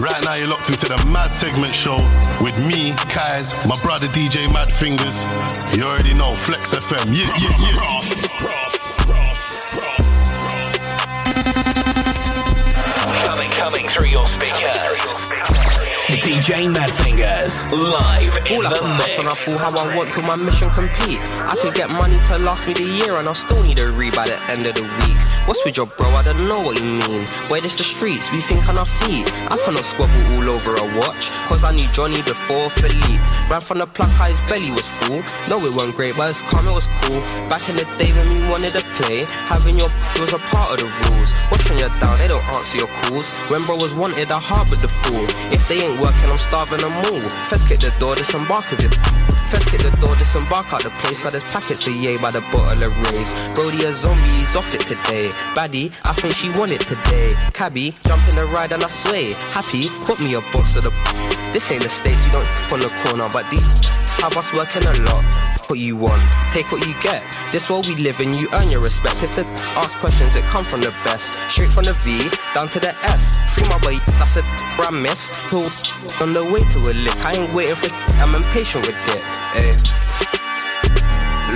Right now, you're locked into the Mad Segment Show with me, Kaz, my brother DJ Mad Fingers. You already know, Flex FM. Yeah, yeah, yeah. Coming, coming through your speakers. DJ Madfingers live in All the mix. and I feel how I want to my mission complete. I could get money to last me the year and I'll still need a re by the end of the week. What's with your bro? I don't know what you mean. Boy, this the streets, we think on our feet. I cannot squabble all over a watch, cause I knew Johnny before Philippe. Ran from the plug, how his belly was full. No, it wasn't great, but his it was cool. Back in the day when we wanted to play, having your p- was a part of the rules. Watch when you're down, they don't answer your calls. When bro was wanted, I harbored the fool. If they ain't working, I'm starving them all. First kick the door, disembark with it. First kick the door, disembark out the place. Got his packets of yay by the bottle of rays. Brody a zombie, he's off it today. Baddie, I think she won it today. Cabby, jump in the ride and I sway. Happy, put me a box of the. This ain't the States, you don't on the corner, but these have us working a lot what you want, take what you get. This world we live in, you earn your respect. If they ask questions, it come from the best. Straight from the V down to the S. Free my way, that's a brand miss. Who on the way to a lick? I ain't waiting for. I'm impatient with it. Hey.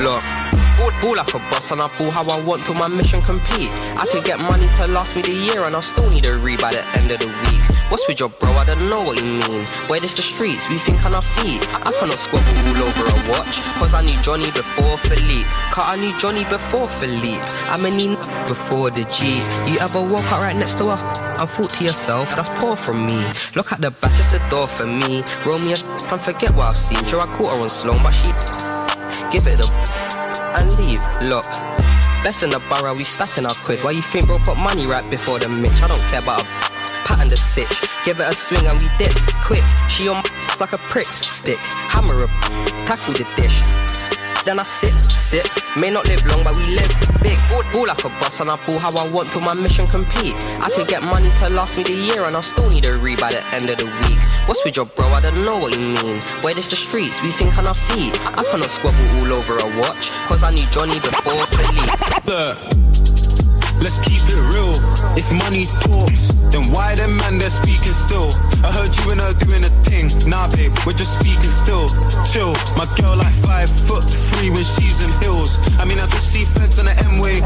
Look. Ball like a boss and I ball how I want till my mission complete. I could get money to last me the year and I still need a re by the end of the week. What's with your bro? I don't know what you mean. Boy, this the streets, we think on our feet. I cannot squabble all over a watch, cause I knew Johnny before Philippe. Cause I knew Johnny before Philippe. I'm a need before the G. You ever walk out right next to her and thought to yourself, that's poor from me. Look at the back, it's the door for me. Roll me a and forget what I've seen. Sure, I caught her on slow, but she give it a and leave. Look. Best in the borough, we stacking our quid. Why you think bro put money right before the Mitch? I don't care about a pattern the sitch. Give it a swing and we dip quick. She on like a prick stick. Hammer up, tackle the dish. Then I sit, sit. May not live long, but we live big. Ball like a boss, and I ball how I want till my mission complete. I could get money to last me the year, and I still need a re by the end of the week. What's with your bro? I don't know what you mean. Boy, this the streets, we think on our feet. I cannot squabble all over a watch, cause I knew Johnny before Philippe. Let's keep it real. If money talks, then why them man they're speaking still? I heard you and her doing a thing. Nah, babe, we're just speaking still. Chill. My girl like five foot three when she's in heels. I mean, I just see feds on the M way.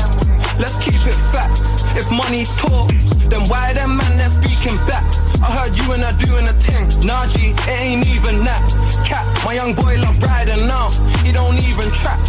Let's keep it fat. If money talks, then why them man they're speaking back? I heard you and her doing a thing. Nah, G, it ain't even that. Cat, my young boy love riding now. He don't even trap.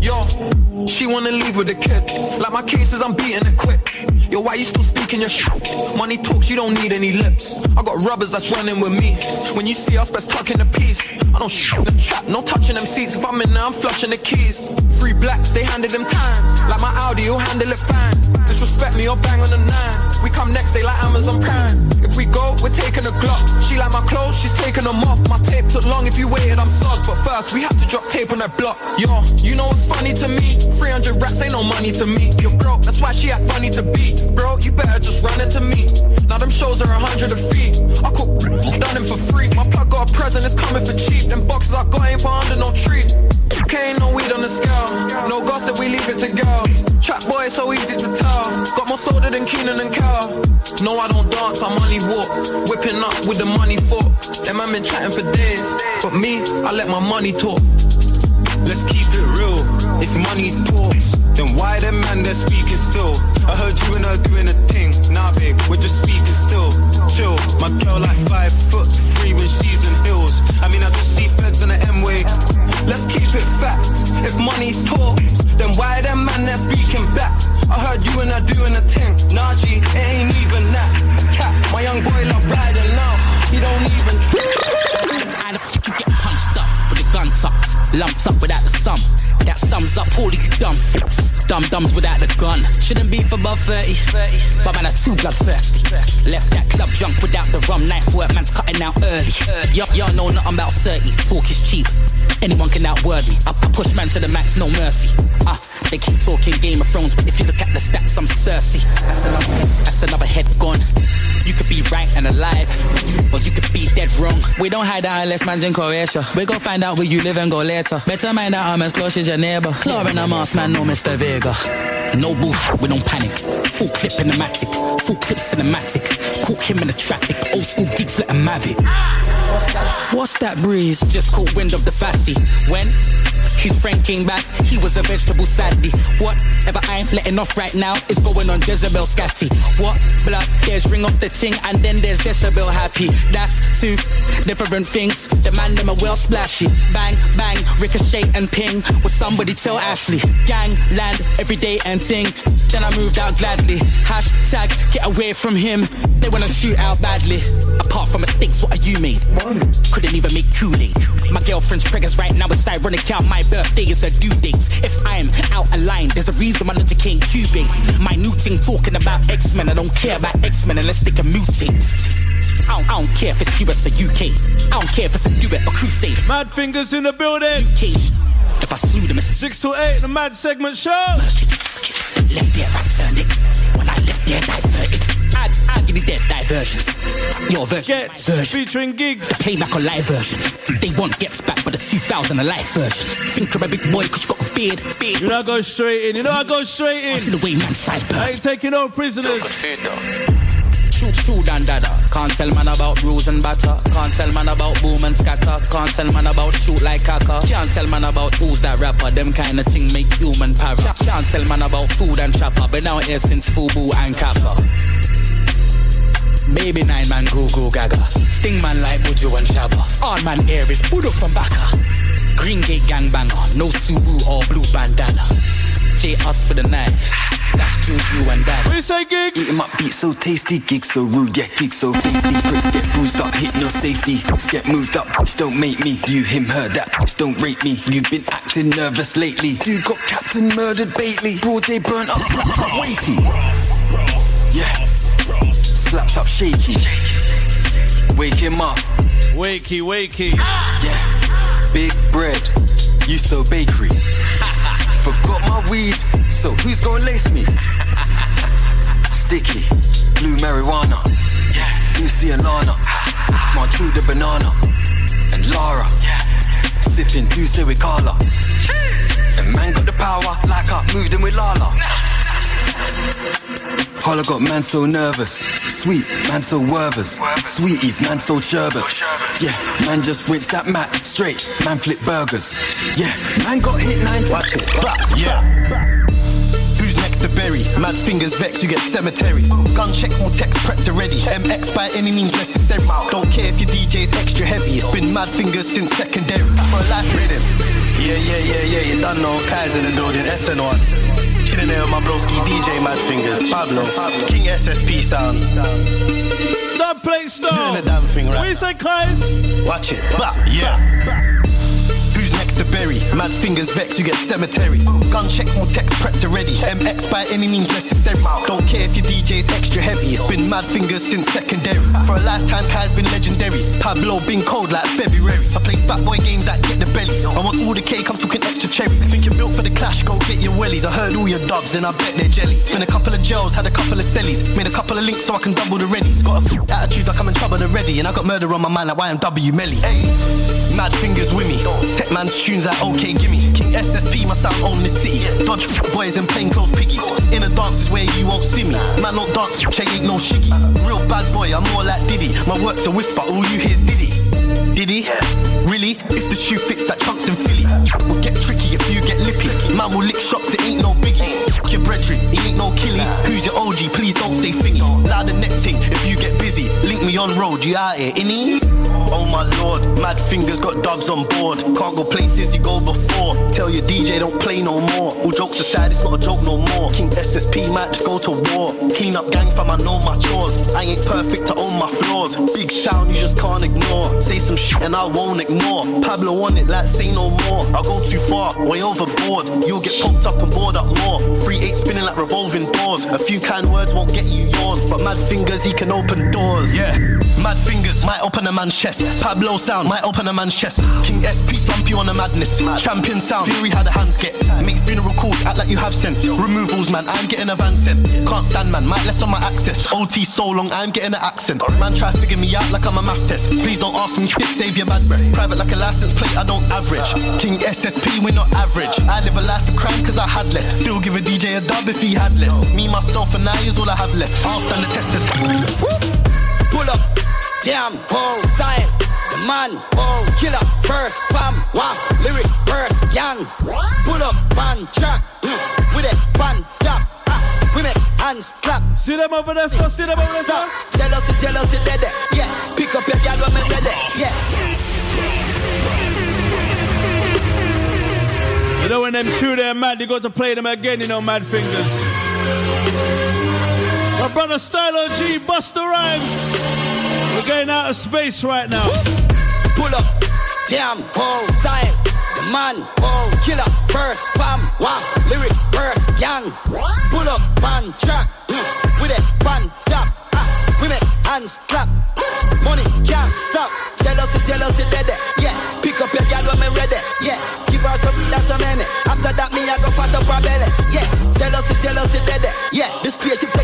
Yo, she wanna leave with a kid. Like my cases, I'm beating it quick. Yo, why you still speaking your shit? Money talks, you don't need any lips. I got rubbers that's running with me. When you see us, best tuck in the piece. I don't shit the trap, no touching them seats. If I'm in there, I'm flushing the keys. Free blacks, they handed them time. Like my Audi, you'll handle it fine. Disrespect me or bang on the nine. We come next, they like Amazon Prime. If we go, we're taking a Glock. She like my clothes, she's taking them off. My tape took long, if you waited, I'm sus. But first, we have to drop tape on that block. Yo, you know what's funny to me? 300 rats ain't no money to me. You're broke, that's why she act funny to beat. Bro, you better just run it to me. Now them shows are a hundred a fee. I cook, done them for free. My plug got a present, it's coming for cheap. Them boxes I got ain't for under no tree. Ain't no weed on the scale. No gossip, we leave it to girls. Trap boy, it's so easy to tell. Got more soda than Kenan and Kel. No, I don't dance, I money walk. Whipping up with the money fork. Them man been chatting for days. But me, I let my money talk. Let's keep it real. If money talks, then why them man they're speaking still? I heard you and her doing a thing. Nah, babe, we're just speaking still. Chill. My girl like five foot three when she's in heels. I mean, I just see feds on the M way. Let's keep it fat. If money talks, then why them man they're speaking back? I heard you and her doing a thing. Nah, G, it ain't even that. Cat, my young boy love riding now. He don't even. The fuck you get punched up gun tucked? Lumps up without the sum. That sums up all you dumb fucks. Dumb dumbs without the gun. Shouldn't be for above 30. But man, I'm too bloodthirsty. Left that club drunk without the rum. Knife work, man's cutting out early. Y'all, y'all know nothing about 30. Talk is cheap. Anyone can outword me. I, I push man to the max, no mercy. Ah, uh, they keep talking Game of Thrones, but if you look at the stats, I'm Cersei. That's another, that's another head gone. You could be right and alive, or you could be dead wrong. We don't hide that unless man's in Croatia. We gon' find out where you live and go later. Better mind that I'm as close as your neighbor. Claw in a mask, man, no Mr. Vega. No boost, we don't panic. Full clip in the matic, full clip cinematic. Caught him in the traffic, old school gigs let him have it. What's that breeze? Just caught wind of the fatty. When his friend came back, he was a vegetable sadly. Whatever I'm letting off right now is going on Jezebel scatty. What blood? There's ring off the ting and then there's decibel happy. That's two different things. The man them a well splashy. Bang, bang, ricochet and ping. Will somebody tell Ashley? Gang, land, every day and ting. Then I moved out gladly. Hashtag get away from him. They wanna shoot out badly. Apart from mistakes, what are you made? Couldn't even make Kool-Aid. My girlfriend's pregnant right now. It's ironic how my birthday is a due date. If I'm out of line, there's a reason my logic ain't Cubase. My new thing talking about X-Men. I don't care about X-Men unless they can mutate. I don't, I don't care if it's US or UK. I don't care if it's a duet or crusade. Mad fingers in the building. Cage. If I slew them, it's Six to eight, the Mad segment show. left there, right turned it. When I left there, diverted. I, I give you dead diversions. Your version, Gets version. featuring gigs. The playback or live version. They want gets back, but the 2000 a live version. Think of a big boy, cause you got a beard, beard. You know I go straight in. You know I go straight See in. the way man side I ain't taking no prisoners. True, true, dan dada. Can't tell man about rules and batter. Can't tell man about boom and scatter. Can't tell man about shoot like caca. Can't tell man about who's that rapper. Them kind of thing make human para. Can't tell man about food and chopper. Been out here since Fubu and Kappa. Baby nine man go go gaga. Sting man like Buju and Shabba. All man here is Budo from Baka. Green Gate gang banger. No Subu or blue bandana. J us for the knife. That's Juju and Dad. We say gigs. Eat up, beat so tasty, gig so rude, yeah, gig so tasty. Bricks get bruised up, hit no safety. Get moved up, bitch don't make me. You, him, her, that bitch don't rate me. You've been acting nervous lately. Dude got Captain murdered Bailey. Broad day burnt up, slapped up weighty. Yeah, slapped up shaky. Wake him up, Wakey, wakey. yeah. Big bread, you so bakery. Forgot my weed, so who's gonna lace me? Sticky, blue marijuana. Yeah. Lucy and Lana. The banana. And Lara. Sipping Douce with Carla. And man got the power like I moved in with Lala. Holla got man so nervous. Sweet, man so wervers. Sweeties, man so sherbet. Yeah, man just rinsed that mat straight. Man flip burgers. Yeah, man got hit nine. Watch it. Back, yeah. Who's next to bury? Mad fingers vex, you get cemetery. Gun check, all text prepped already. MX by any means necessary. Don't care if your DJ's extra heavy. It's been mad fingers since secondary. For life rhythm. Yeah, yeah, yeah, yeah. You done know Kai's in the building. SN1. Chilling there with my broski DJ Mad Fingers. Pablo. King SSP sound. Dub plate Doing the damn thing right. We say guys. Watch it. Bah, yeah. Who's next to bury? Mad fingers vex, you get cemetery. Gun check, all text prepped already. MX by any means necessary. Don't care if your DJ's extra heavy. It's been mad fingers since secondary. For a lifetime, Kai's been legendary. Pablo been cold like February. I play fat boy games that get the belly. I want all the cake, I'm talking extra cherry. Think you're built for the clash, go get your wellies. I heard all your dubs and I bet they're jelly. Spent a couple of gels, had a couple of cellies. Made a couple of links so I can double the readies. Got a f- attitude like I'm in trouble already. And I got murder on my mind like YNW Melly. Hey, mad fingers with me. Tech man's tunes like OK Gimme. King SSP must out own the city. Dodge boys and plain clothes piggies. In the dances where you won't see me. Man, not dance, Che ain't no shiggy. Real bad boy, I'm more like Diddy. My work's a whisper, all you hear's Diddy. Diddy? Really? If the shoe fits that trunks in Philly. Will get tricky if you get lippy. Man will lick shots, it ain't no biggie. Your brethren, he ain't no killie. Who's your OG? Please don't say thingy. Loud the neck thing if you get busy. Link me on road, you out here, innit? Oh my lord, mad fingers got dubs on board. Can't go places you go before. Tell your DJ don't play no more. All jokes aside, it's not a joke no more. King SSP might just go to war. Clean up gang fam, I know my chores. I ain't perfect to own my flaws. Big sound you just can't ignore. Say some shit and I won't ignore. Pablo on it like say no more. I go too far, way overboard. You'll get pumped up and bored up more. Three eight spinning like revolving doors. A few kind words won't get you yours, but mad fingers he can open doors. Yeah, mad fingers might open a man's chest. Pablo sound might open a man's chest. King SSP slump you on the madness. Champion sound, Fury how the hands get. Make funeral calls, act like you have sense. Removals, man, I'm getting a van sent. Can't stand, man, might less on my access. OT so long, I'm getting an accent. Man try figure me out like I'm a math test. Please don't ask me shit, save your breath. Private like a license plate, I don't average. King SSP, we're not average. I live a life of crime cause I had less. Still give a DJ a dub if he had less. Me, myself, and I is all I have left. I'll stand the test of time. Pull up, damn, oh, style, the man, oh, killer, first, fam, wow, lyrics, burst, young. Pull up, band track, mm, with it, band tap, ah, we make hands clap. See them over there, so see them over there, Stop, so. jealousy, jealousy, dead, yeah. Pick up your gal when me ready, yeah. You know when them two there mad, they got to play them again, you know, Mad Fingers. My brother Stylo G, Busta Rhymes. We're going out of space right now. Pull up, damn, oh, style, the man, oh, killer, first, fam, wow, lyrics, burst, young. Pull up, band track, mm, with it, band tap, ah, make hands clap. Money can't stop, jealousy, jealousy, dead, yeah. Pick up your gal when me ready, yeah. Give her some, that's a minute. After that, me, I go fat up her belly, yeah. Jealousy, jealousy, dead, yeah. This spaceship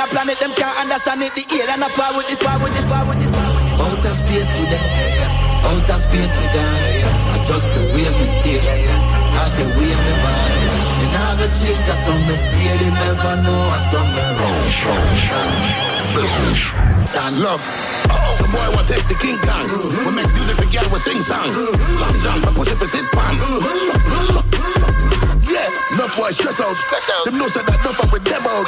a planet, them can't understand it. The alien up power with this, power with this, power with this. Outer space we there, outer space we gone. I just the way me stay, not the way me born. Me nah go change, I some me stay. They never know I some me wrong. Dan love. Some boy want taste the King Kong. We make music for girl, we sing song. Long John for pussy for sit pan. Yeah, enough boys stress out. Them know said that enough up with them out.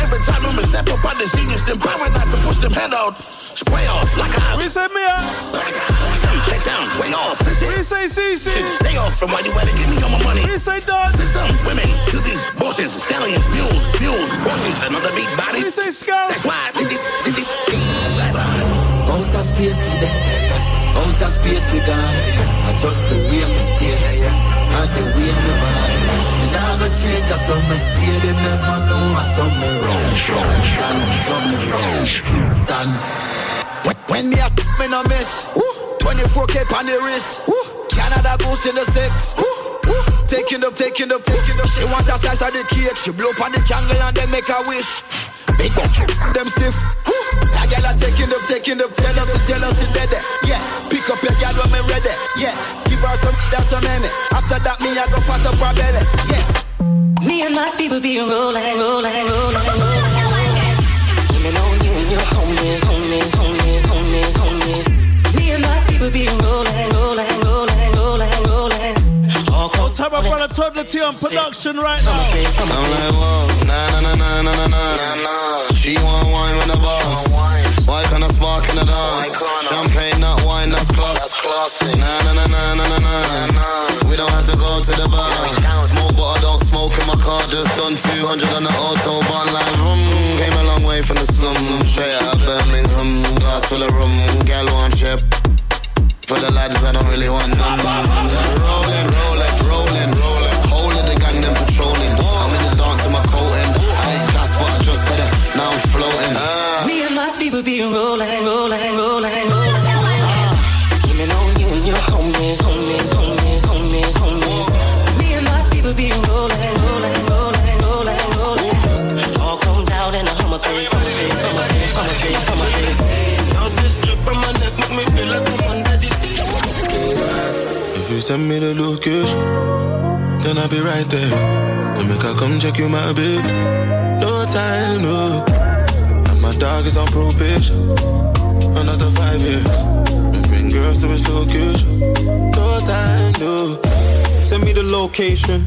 Every time we step up on the seniors, them power knife to push them head out. Spray off like a We say Mia. They sound way off. We say CC. Stay off from why you better give me all my money. We say Don. System, women, cuties, bosses, stallions, mules, mules, horses, another big body. We say Scout. That's why. Did it, did it, Outer space we there, outer space we gone. I just the way me stay, not the way me born. Go change, I some me stay. They never know I some me wrong. Done, some me wrong. Done. When, me a me no miss. 24k on the wrist. Canada goose in the six. Taking the, taking the, taking the. She want a slice of the cake. She blow on the candle and then make a wish. Big up, them stiff. That girl are taking the, taking the. Jealousy, jealousy, dead. Yeah, pick up your girl when me ready. Yeah, give her some, that's a minute. After that, me I go fat up her belly. Yeah. Me and my people be rolling, rolling, rolling, rolling. Leaning on you and your homies, homies, homies, homies, homies. Me and my people be rolling, my brother production right now. I'm like, whoa, nah, nah, nah, nah, nah, nah, nah. She want wine with the boss. Why can't I spark in the dance? Champagne, not class. Nah, nah, nah, nah, nah, nah, nah. We don't have to go to the bar. Smoke, but I don't smoke in my car. Just done 200 on the autobahn, like vroom. Came a long way from the slum, straight out of Birmingham. Glass full of rum, gal one chip. For the lads, I don't really want none. Rolling, rolling, rolling, rolling. Whole of the gang, them patrolling. I'm in the dance to my coating. I ain't gas, but I just said it. Now I'm floating. Me and my people be rolling, rolling, rolling. Send me the location, then I'll be right there. Then make I come check you, my baby. No time, no. And my dog is on probation. Another five years. We bring girls to his location. No time, no. Send me the location.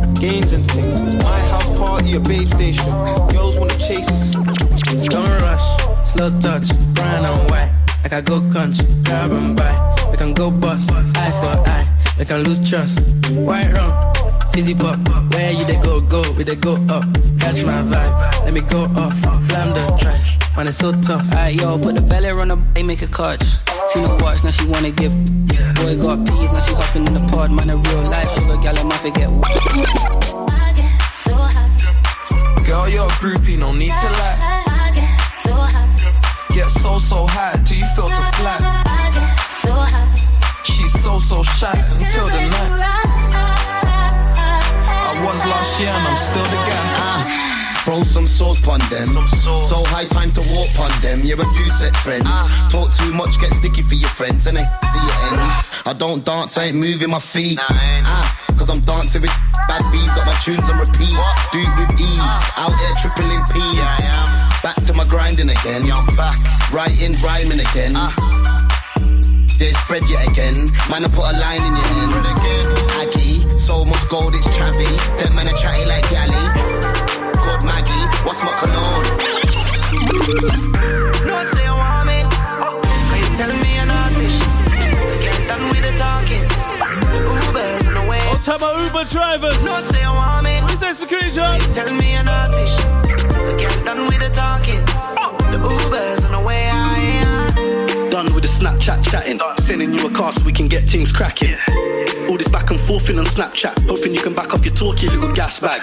gains and things. My house party, a babe station. Girls wanna chase us. Don't rush, slow touch, brown and white. I go country, grab and buy. We can go bust, eye for eye. We can lose trust. White rum, fizzy pop. Where you they go, go, we they go up. Catch my vibe, let me go off. Blam the trash, man it's so tough. Alright, yo, put the belly on the and make a catch. Seen her watch, now she wanna give. Boy got peas, now she hopping in the pod. Man, a real life sugar gal, I might forget. Girl, you're a groupie, no need to lie. Get so, so high till you feel to flat. She's so, so shy until the night. I was last year and I'm still the guy. Ah. Throw some sauce on them. So high time to walk on them. Yeah, a few set trends. Talk too much, get sticky for your friends, and they see your ends. I don't dance, I ain't moving my feet. Ah, cause I'm dancing with bad bees, got my tunes on repeat. Do it with ease, out here tripling P's. Back to my grinding again. Writing, rhyming again. There's Fred yet again. Man, I put a line in your hand. So much gold, it's. Them men are chatty like galley called Maggie. What's my cologne? no, say you want me. Oh, can you tell me an artist? Get done with the talking. Uber's in the way. Oh, tell my Uber drivers. No, say you want me. What is that security job? Can you tell me an artist? Get done with the talking. The Uber's in the way. I am. Done with the Snapchat chatting. Sending you a car so we can get things cracking. All this back and forth in on Snapchat. Hoping you can back up your talk, you little gas bag.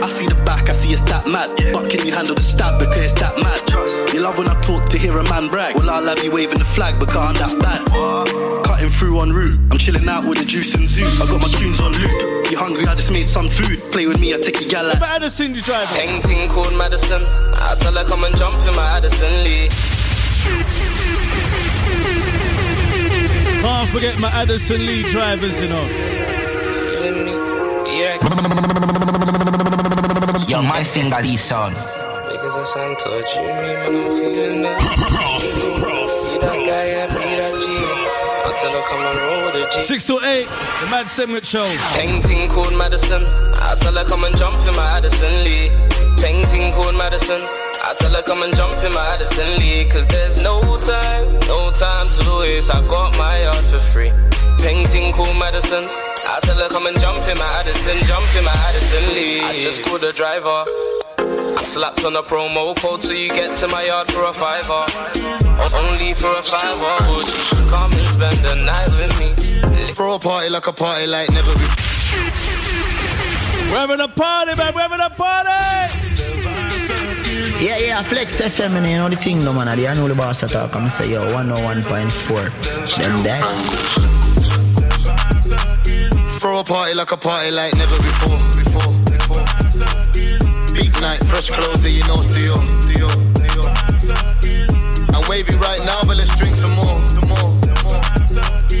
I see the back, I see it's that mad. But can you handle the stab because it's that mad? You love when I talk to hear a man brag. Well, I'll have you waving the flag because I'm that bad. Cutting through en route. I'm chilling out with the juice and zoo. I got my tunes on loop. You hungry? I just made some food. Play with me, I take a gal out. Madison, the driver. Anything called Madison. I tell her come and jump in my Addison Lee. Can't forget my Addison Lee drivers, you know. Yeah. Yo, my single B son. Because I sound touch you, man, I'm feeling that. See that guy, tell her come and roll the G. Six to eight, the Mad Segment Show. Anything called Madison. I tell her come and jump in my Addison Lee. Anything called Madison. I tell her come and jump in my Addison Lee. Cause there's no time, no time to waste. I got my yard for free. Painting cool Madison. I tell her come and jump in my Addison, jump in my Addison Lee. I just called the driver. I slapped on a promo code so you get to my yard for a fiver. Only for a fiver. Would you come and spend the night with me? Throw a party like a party like never before. We're having a party, man. We're having a party. Yeah, yeah, Flex FM, and you know the thing, no man. I know the boss at talk. I'm say, yo, 101.4. Them that. Throw a party like a party like never before. Before, before. Big night, fresh clothes, and you know, still, still, still. I'm wavy right now, but let's drink some more.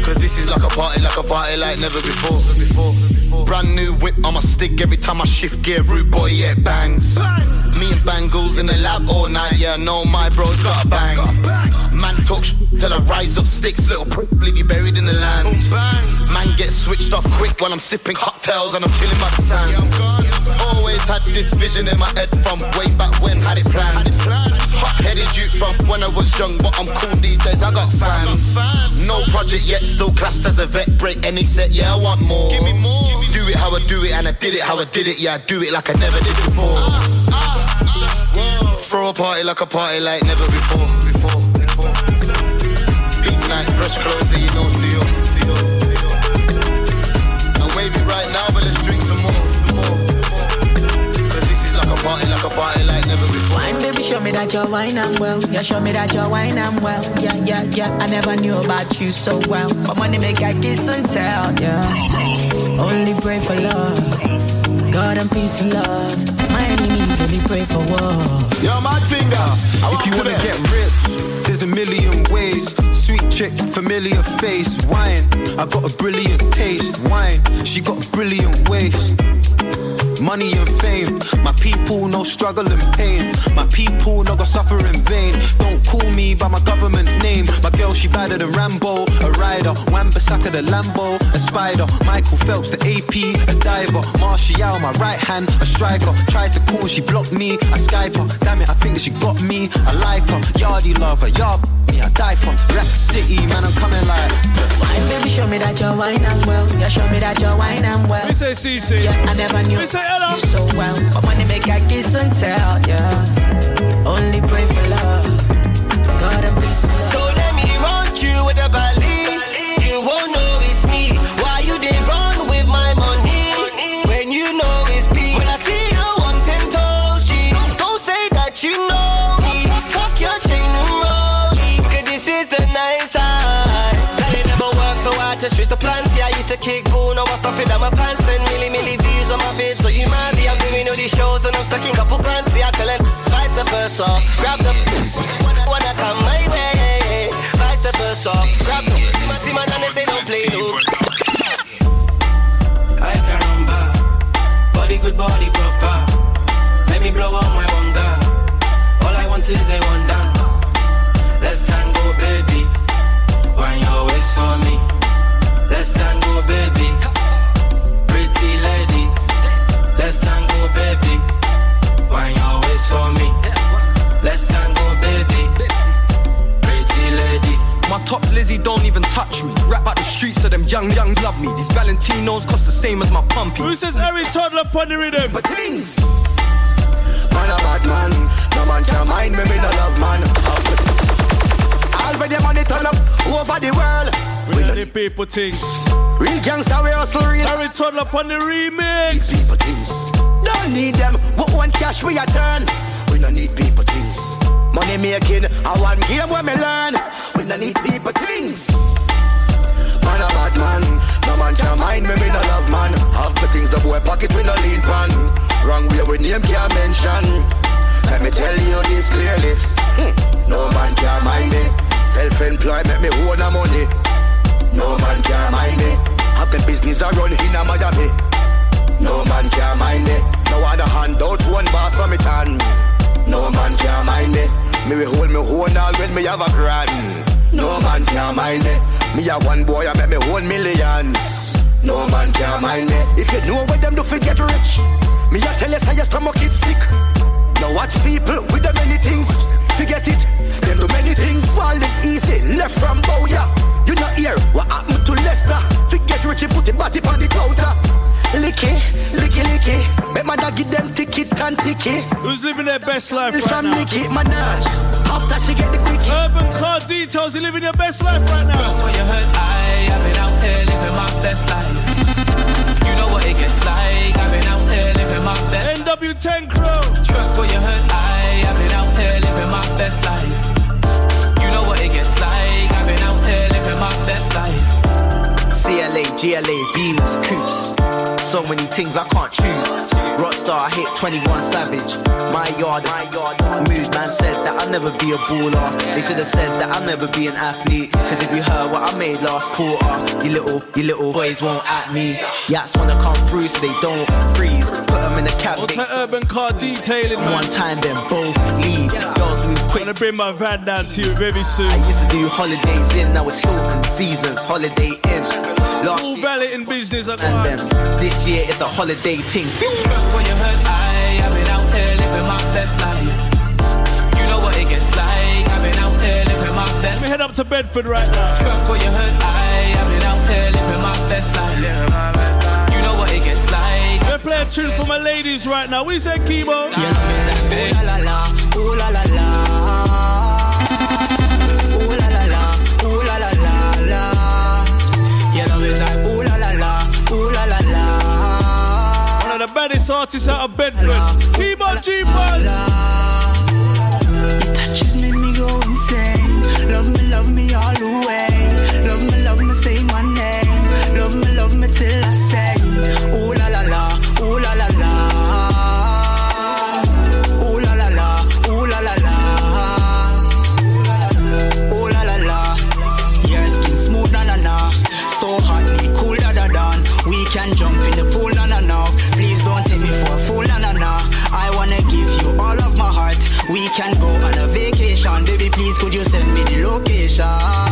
Cause this is like a party, like a party like never before. Brand new whip on my stick every time I shift gear, rude boy, yeah, it bangs. Me and Bangles in the lab all night, yeah, no, my bro's got a bang. Man talk sh- till I rise up sticks, little prick, leave you buried in the land. Man get switched off quick when I'm sipping cocktails and I'm chilling by the sand. Oh, Always had this vision in my head from way back when, had it planned. Hot-headed youth from when I was young, but I'm cool these days, I got fans. No project yet, still classed as a vet, break any set, yeah, I want more. Give me more. Do it how I do it, and I did it how I did it, yeah, I do it like I never did before. Throw a party like a party like never before, before, before. Big night, fresh clothes, and you know, still, still, still. I'm wavy right now, but let's drink a party, like a party like never before. Wine, baby, show me that you're wine and well. Yeah, show me that you're wine and well. Yeah, yeah, yeah. I never knew about you so well. But money make I kiss and tell. Yeah. Only pray for love. God and peace and love. My enemies only pray for war. Yo, my finger. I If you wanna get rich, there's a million ways. Sweet chick, familiar face, wine. I got a brilliant taste, wine. She got a brilliant waist. Money and fame, my people no struggle and pain. My people no go suffer in vain. Don't call me by my government name. My girl she better than Rambo, a rider. Wan Bissaka the Lambo, a spider. Michael Phelps the AP, a diver. Martial my right hand, a striker. Tried to call, she blocked me. I Skype her, damn it, I think she got me. I like her, yardy lover, yard me, I die for. Rap City, man, I'm coming like. Wine, baby, show me that you're wine and well. Yeah, show me that you're wine and well. We say CC. Yeah, I never knew We say hello you so well. My money make I kiss and tell, yeah. Only pray for love. God and peace. Don't let me run you with a ballet. You won't know it's me. Why you didn't run with my money? When you know it's me. When I see you on ten toes, G. Don't say that you know me. Tuck your chain and roll me. Cause this is the night side. That it never worked so hard to switch the plans. Yeah, I used to kick goal. Now I'm stuffing down my pants shows and I'm stuck in couple grand. See, I tellin' vice versa. Grab the touch me. Rap out the streets so them young young love me. These Valentinos cost the same as my pumpy. Who says every toddler upon the rhythm? But things. Man a bad man, no man can mind me, me no love man. All when the money turn up over the world. We know the people things. Real gangsta we hustle real. Every toddler upon the remix. People things. Don't need them. What one cash we a turn? We no need people things. Money making, I one game where me learn. We no need people things. Man a bad man, no man can mind me, me no love man. Half the things the boy pocket we no lean pan. Wrong way we name can't mention. Let me tell you this clearly. Hmm. No man can mind me. Self-employed make me own the money. No man can mind me. Have the business I run in a Miami. No man can mind me. No other hand out one boss on me tan. No man can mind me. Me we hold me own all when me have a grand. No man can mind me. Me a one boy I make me own millions. No man can mind me. If you know what them do for get rich, me a tell you say your stomach is sick. Now watch people with the many things. Forget it, them do many things. One live easy, left from Bowya. You not hear what happened to Lester. Forget rich and put it body on the counter. Licky, licky, licky. Make my dog give them ticket and ticket. Who's living their best life right now? From now? Nicki Minaj. After she get the quickie. Urban car details. You living your best life right now. Trust when you heard I, I've been out here living my best life. You know what it gets like. I've been out here living my best. NW10 crew. Trust when you heard I, I've been out here living my best life. You know what it gets like. I've been out here living my best life. GLA, Beamers, Coops. So many things I can't choose. Rockstar, I hit 21 Savage. My yard, my yard. Mood man said that I'll never be a baller. They should have said that I'll never be an athlete. Cause if you heard what I made last quarter, you little, you little boys won't at me. Yats wanna come through so they don't freeze. Put them in the cab. What's that urban car detailing, man? One time, then both leave. Girls move quick. Gonna bring my van down to you very soon. I used to do holidays in, now it's Hilton seasons, holiday in. Last All valid in business, I and got. then this year it's a holiday ting. Trust when you heard I, I've been out here living my best life. You know what it gets like. I've been out here living my best. Let me head up to Bedford right now. Trust when you heard I, I've been out here living my best life. You know what it gets like. We're playing a tune for my ladies right now. We said Kimo. Ooh la la la, ooh la la la. Baddest artists out of Bedford. Kimo G-Buzz. Could you send me the location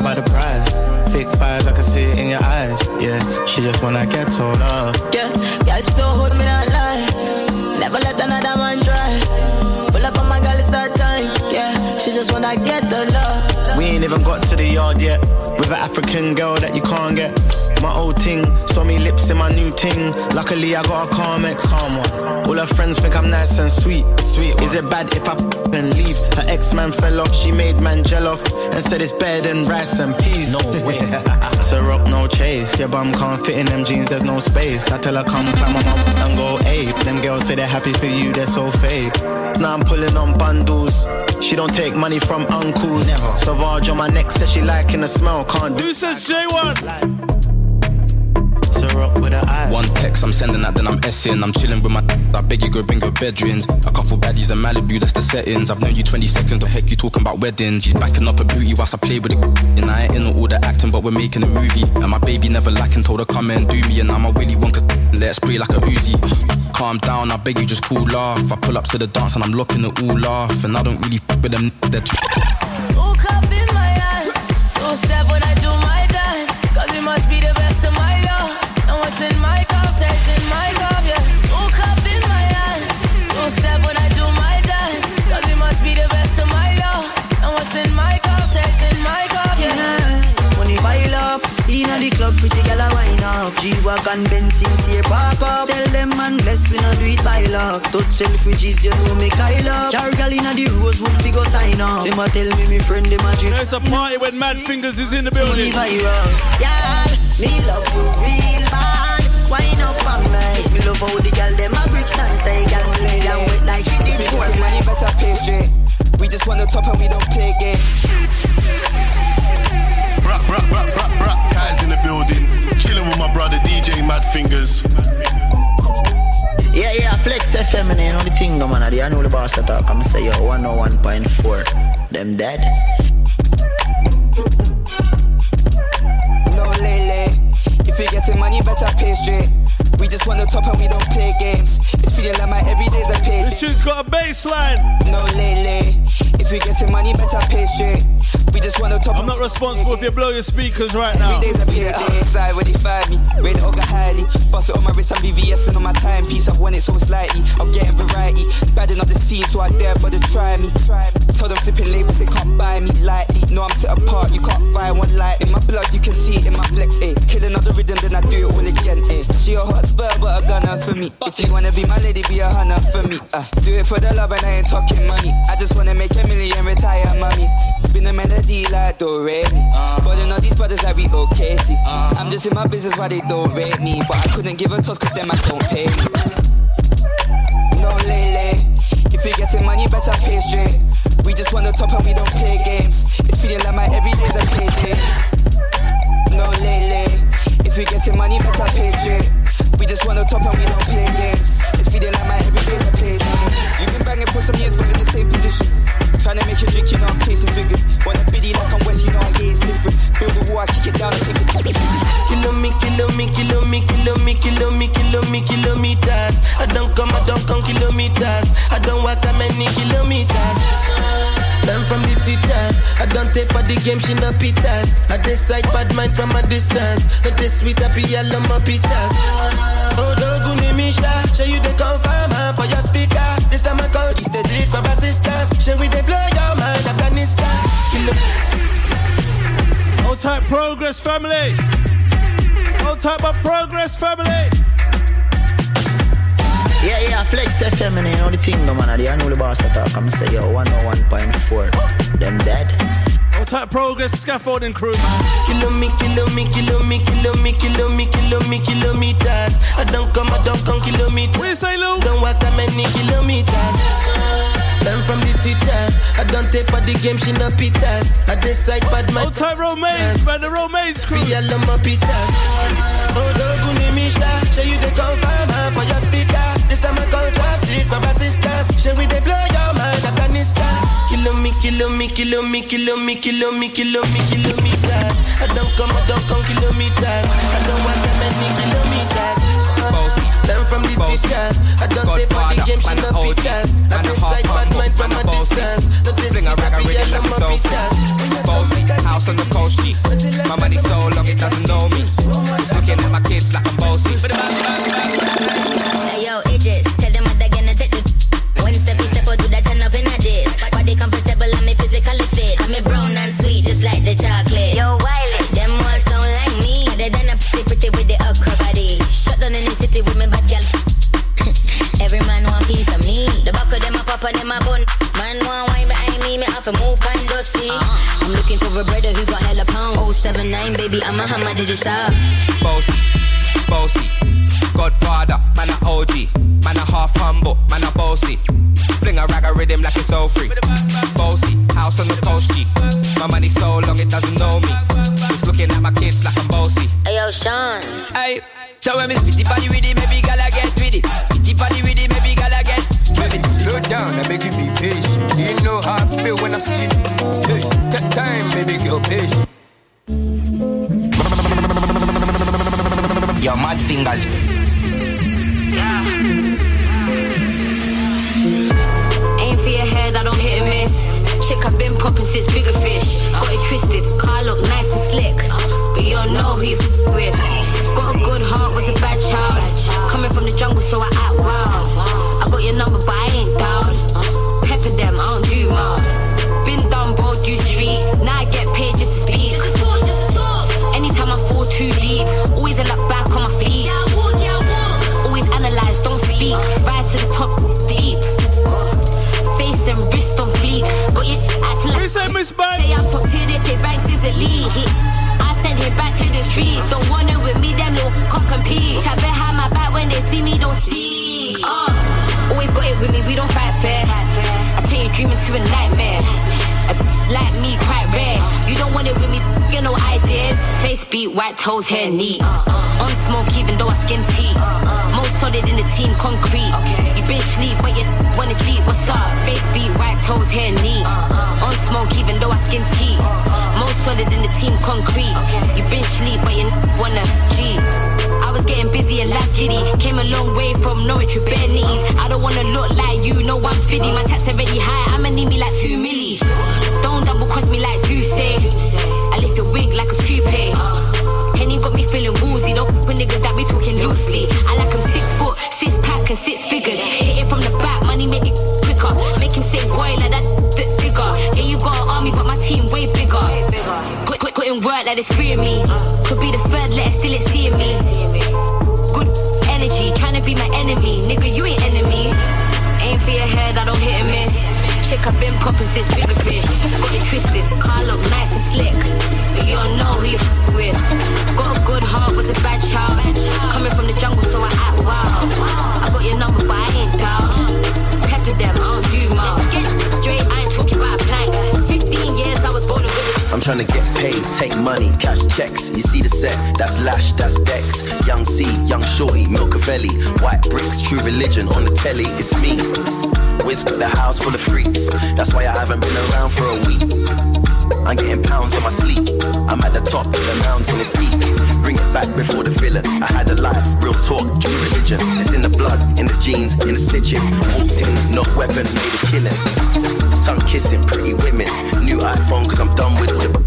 life, never worry about the price. Fake vibes, I can see it in your eyes. Yeah, she just wanna get told off. Yeah, yeah, she so hold me not lie. Never let another man try. Pull up on my girl, it's that time. Yeah, she just wanna get the love. We ain't even got to the yard yet. With an African girl that you can't get. My old ting, saw me lips in my new ting. Luckily, I got a calm ex, calm one. All her friends think I'm nice and sweet. Sweet. Is it bad if I and leave? Her ex man fell off, she made man gel off and said it's better than rice and peas. No way. so rock no chase. Your bum can't fit in them jeans, there's no space. I tell her come climb on my and go ape. Them girls say they're happy for you, they're so fake. Now I'm pulling on bundles. She don't take money from uncles. Never. Sauvage on my neck says she liking the smell. Can't do. Who says J1? One text I'm sending that, then I'm essing. I'm chilling with my. I beg you go bring your bedrooms. A couple baddies in Malibu, that's the settings. I've known you 20 seconds. The heck you talking about weddings? She's backing up a booty whilst I play with it. And I ain't in all the acting, but we're making a movie. And my baby never lacking, told her come and do me. And I'm a Willy Wonka. Let's spray like a Uzi. Calm down, I beg you just cool off. I pull up to the dance and I'm locking it all off. And I don't really f with them. They're too. Woke up in my eyes, so step when I pretty girl a wine up. G-Wagon, Benz, sincere park up. Tell them man bless, we no do it by luck. Touch selfridges, you know me Kyle up. Car girl in the Rosewood, we go sign up. Them a tell me, me friend, them a drink. It's a party when Mad Fingers is in the building. Money virus, yeah. Me love you real bad. Wine up on me. Me love how the girl them a bricks and stay girl slay and wet like she did it for money better pay straight. We just want the top and we don't play games. Bruh, bruh, bruh, bruh, bruh. Guys in the building. Chilling with my brother DJ Mad Fingers. Yeah, yeah, Flex FM and you know the thing, man. I know the boss that talk. I'm gonna say yo, 101.4. Them dead. If you're getting money, better pay straight. We just want the top and we don't play games. It's feeling like my everyday's a pay. This tune's got a baseline. No lele. If you're getting money, better pay straight. We just want the top. I'm not responsible if you blow your speakers right now. Every day's a pay outside where they find me. Rate the Oga highly. Bust it on my wrist and VVS and on my timepiece. I've won it so it's lightly. I'm getting variety. Badding up the scene so I dare but they try me. Tell them flipping labels they can't buy me lightly. No, I'm set apart. You can't find one light. In my blood, you can see it in my flex. Eh. Killing other rhythm, then I do it all again. Eh. She a hot spur, but a gunner for me. If you wanna be my lady, be a hunter for me. Uh, do it for the love and I ain't talking money. I just wanna make a million, retire mommy. Spin a melody like do re me. But all these brothers like we okay, see. I'm just in my business why they don't rate me. But I couldn't give a toss cause them I don't pay me. No lele. If you're getting money, better pay straight. We just want the top and we don't play games. It's feeling like my everyday's a payday. No lele. If you're getting money, better pay straight. We just the top and we don't play games. It's feeling like my everyday's a payday. For some years, but in the same position. Trying to make drink, you know I'm chasing figures. Like I'm West, you know I it's different. Build a wall, I kick it down it. Kilo me, kilo me, kilo me, kilo me, kilo me, kilo me, kilometers. I don't come, I don't come kilometers. I don't walk that many kilometers. Learn from the teacher. I don't take for the game, she no pitas. I decide bad mind from a distance. But this sweet I love my pitas. Oh, doguni misha, show you the confirm for your speaker. This time I call, it's the lead for assistance. Show we they your mind, Afghanistan. Hold tight, progress family. Hold tight, my progress family. Yeah, yeah, Flex FM and you know the thing, no man. I know the boss that talk. I'm say yo, 101.4. Them dead. Hold tight, progress scaffolding crew, man. Kilo me, kilo me, kilo me, kilo me, kilo me, kilo me, kilometers. I don't come, I don't come kilometers. What you say, Lou? Don't walk that many kilometers. The game, she no pitas. I decide bad. Hold tight, romaines, man. The romaines crew. Be all my pitas. Oh, doguni misha, show you the confirm for your speaker. This time I call trap streets for assistance. Show we they blow your mind, Afghanistan. Kilo me, kilo me, kilo me, kilo me, kilo me, kilo me, kilometers. I don't come, I don't come kilometers. I don't want that many kilometers. Learn from the teacher. I don't take for the game, she no pictures. I decide bad mind from a distance. No rag, I really like it so Bossy, house on the coast G. My money so long it doesn't know me. It's looking at my kids like I'm bossy. Uh-huh. I'm looking for a brother who got hella pound. 079, baby, I'm a hammer, did you stop? Bossy, bossy, Godfather, man a OG, man a half humble, man a bossy. Fling a rag a rhythm like it's all free. Bossy, house on the coast G. My money so long it doesn't know me. Just looking at my kids like I'm bossy. Hey yo, Sean. Hey. So when me spitty body with it, maybe gala get with it. Spitty body with it, maybe gala get with it. Slow down, I beg you be patient. You know how I feel when I see it. Hey, take time, baby girl, patient. Yo, mad fingers. Yeah. Aim for your head, I don't hit and miss. Chick, I've been popping since bigger fish. Got it twisted, car look nice and slick. But you don't know who you f- with. Got a good heart, was a bad child. Coming from the jungle, so I act wild. I got your number, but I to the top deep. Face and wrist on fleek. Got you acting like. Say Miss Banks. Say I'm top tier, they say Banks is elite. I send him back to the streets. Don't want it with me, them little can't compete. Chat behind my back when they see me, don't speak. Uh, always got it with me, we don't fight fair. I tell you, dreaming to a nightmare. Like me, quite rare. You don't want it with me, get no ideas. Face beat, white toes, hair neat. On smoke, even though I skin tea. Most solid in the team, concrete. You been sleep, but you wanna cheat. What's up? Face beat, white toes, hair neat. On smoke, even though I skin tea. Most solid in the team, concrete. You been sleep, but you wanna cheat. I was getting busy and last giddy. Came a long way from Norwich with bare knees. I don't wanna look like you, no one fiddy. My tax already high, I'ma need me like two milli. Wig like a toupee. Henny got me feeling woozy. Don't with niggas that be talking loosely. I like him six foot, six pack and six figures. Hit it from the back, money make me quicker. Make him say boy like that th- bigger. Yeah, you got an army, but my team way bigger. Put, put, put in work like it's of me. Could be the third letter, still it's seeing me. Good energy, trying to be my enemy. Nigga, you ain't enemy. Aim for your head, I don't hit and miss. I've been popping since bigger fish. Got it twisted, car look nice and slick. But you don't know who you f- with. Got a good heart, was a bad child. Coming from the jungle, so I act wild. I got your number, but I ain't down. Pepper them, I don't do. Get straight, I ain't talking about a plank. 15 years, I was born with it. I'm trying to get paid, take money, cash checks. You see the set, that's Lash, that's Dex. Young C, Young Shorty, Milcavelli. White bricks, true religion on the telly, it's me. Wiz got the house full of freaks. That's why I haven't been around for a week. I'm getting pounds on my sleep. I'm at the top of the mountain, it's peak. Bring it back before the villain. I had a life, real talk, true religion. It's in the blood, in the jeans, in the stitching. Walked in, no weapon, made a killing. Tongue kissing, pretty women. New iPhone, cause I'm done with all the.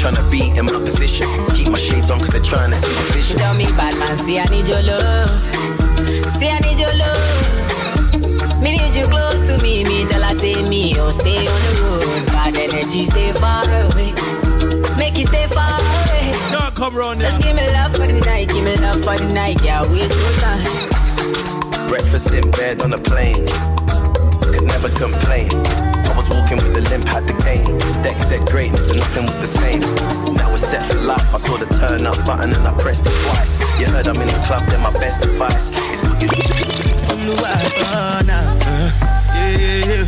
Tryna be in my position. Keep my shades on, cause they're trying to see my vision. Tell me, bad man, say I need your love. Say I need your love. Me need you close to me. Me tell I say me, oh stay on the road. Bad energy, stay far away. Make it stay far away. Don't come round Just give me love for the night, give me love for the night. Yeah, waste no time. Breakfast in bed on a plane. Could never complain. I was walking with the limp, had the cane. Deck said greatness and nothing was the same. Now it's set for life. I saw the turn up button and I pressed it twice. You heard I'm in the club, then my best advice is what you need to do. Yeah, yeah, yeah,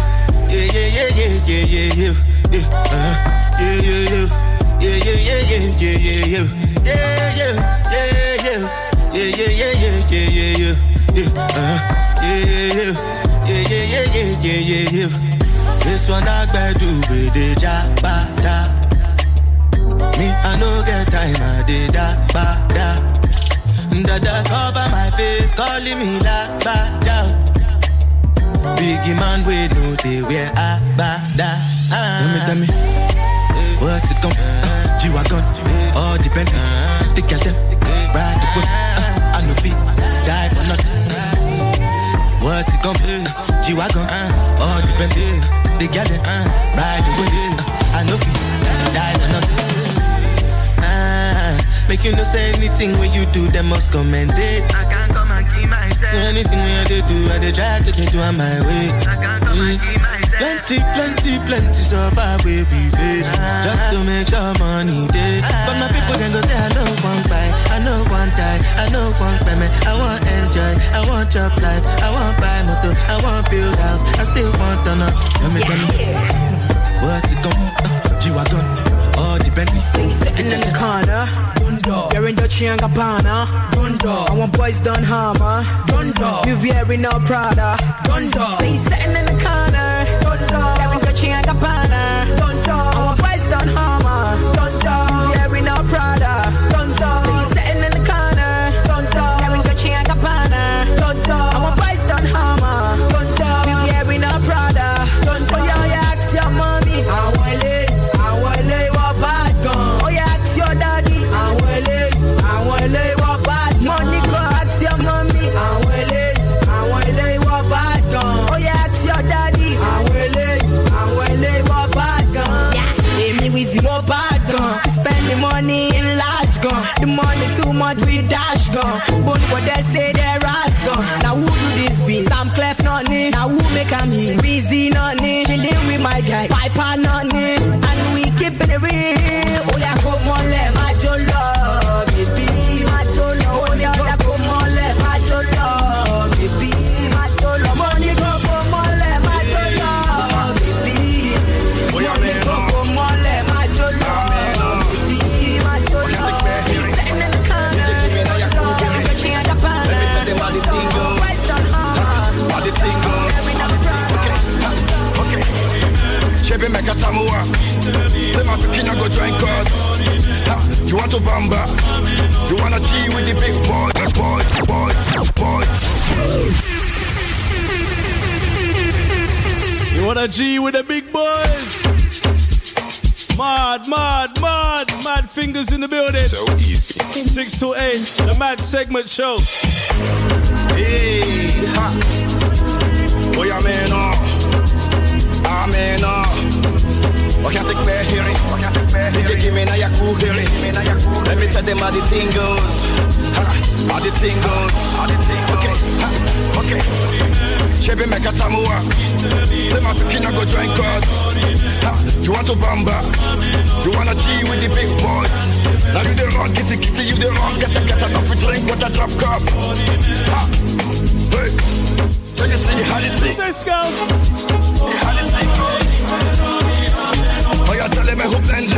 yeah, yeah, yeah, yeah, yeah, yeah, yeah, uh, yeah, yeah, yeah, yeah, yeah, yeah, yeah, yeah, yeah, yeah, yeah, yeah, yeah, yeah, yeah, yeah, yeah, yeah, yeah, yeah, yeah. uh, yeah, yeah, yeah, yeah, yeah, yeah, yeah, yeah, yeah. This one I got to be the jabata. Me I no get time, I did that, bada. Dada cover my face, calling me la bada. Biggie man, we know they wear a bada. Tell me, tell me, what's it come? Uh, G-Wagon, all depend. The girl them, ride the boat. Uh, I know feet, die for nothing. What's it come? Uh, G-Wagon, all depend. The girl them, ride the boat. Uh, I know feet, die for nothing. Ah, Make you no say anything when you do, them must commend it. I can't come and keep myself. So anything we had to do, I try to do on my way. Yeah. Plenty, plenty, plenty so far we face. Just to make sure money day. But my people can go say I know one buy I know one die, I know one payment. I want enjoy, I want job life I want buy motor, I want build house. I still want to know. Let me tell me What's it uh, G-Wagon all the Bentley Sitting in the corner, Dundo. You're in Dolce and Gabbana, Dundo. I want boys done hammer, Dundo. You wearing no Prada, Dundo. Say sitting in the corner, Dolce and Gabbana, Dundo. I want boys done hammer, Dundo. You wearing no Prada, The money too much we dash gun. But what they say they rascal. Now who do this be? Sam Clef not me. Now who make am here? Busy not me. Chilling with my guy. Piper not me. And we keep it real. To bamba? You wanna G with the big boys, boys, boys, boys. You want a G with the big boys? Mad, mad, mad, mad fingers in the building. So easy. Six to eight, the mad segment show. Hey, ha. Oh yeah, man, oh. Ah, man, oh. Oh, can't take back hearing. Oh, can't take back hearing. Give me now your cool hearing. Let me tell them how the thing goes. How the thing goes. How the thing goes. Okay, ha, okay. Chebe make a tamua. Say my picking go join God. You want to bamba? You wanna G with the big boys? Now you the wrong, kitty kitty, you the wrong. Get a get a enough drink, what a drop cup. Ha, hey. So you see how the thing. Let's go. How the thing goes. Oh, you tell me who blend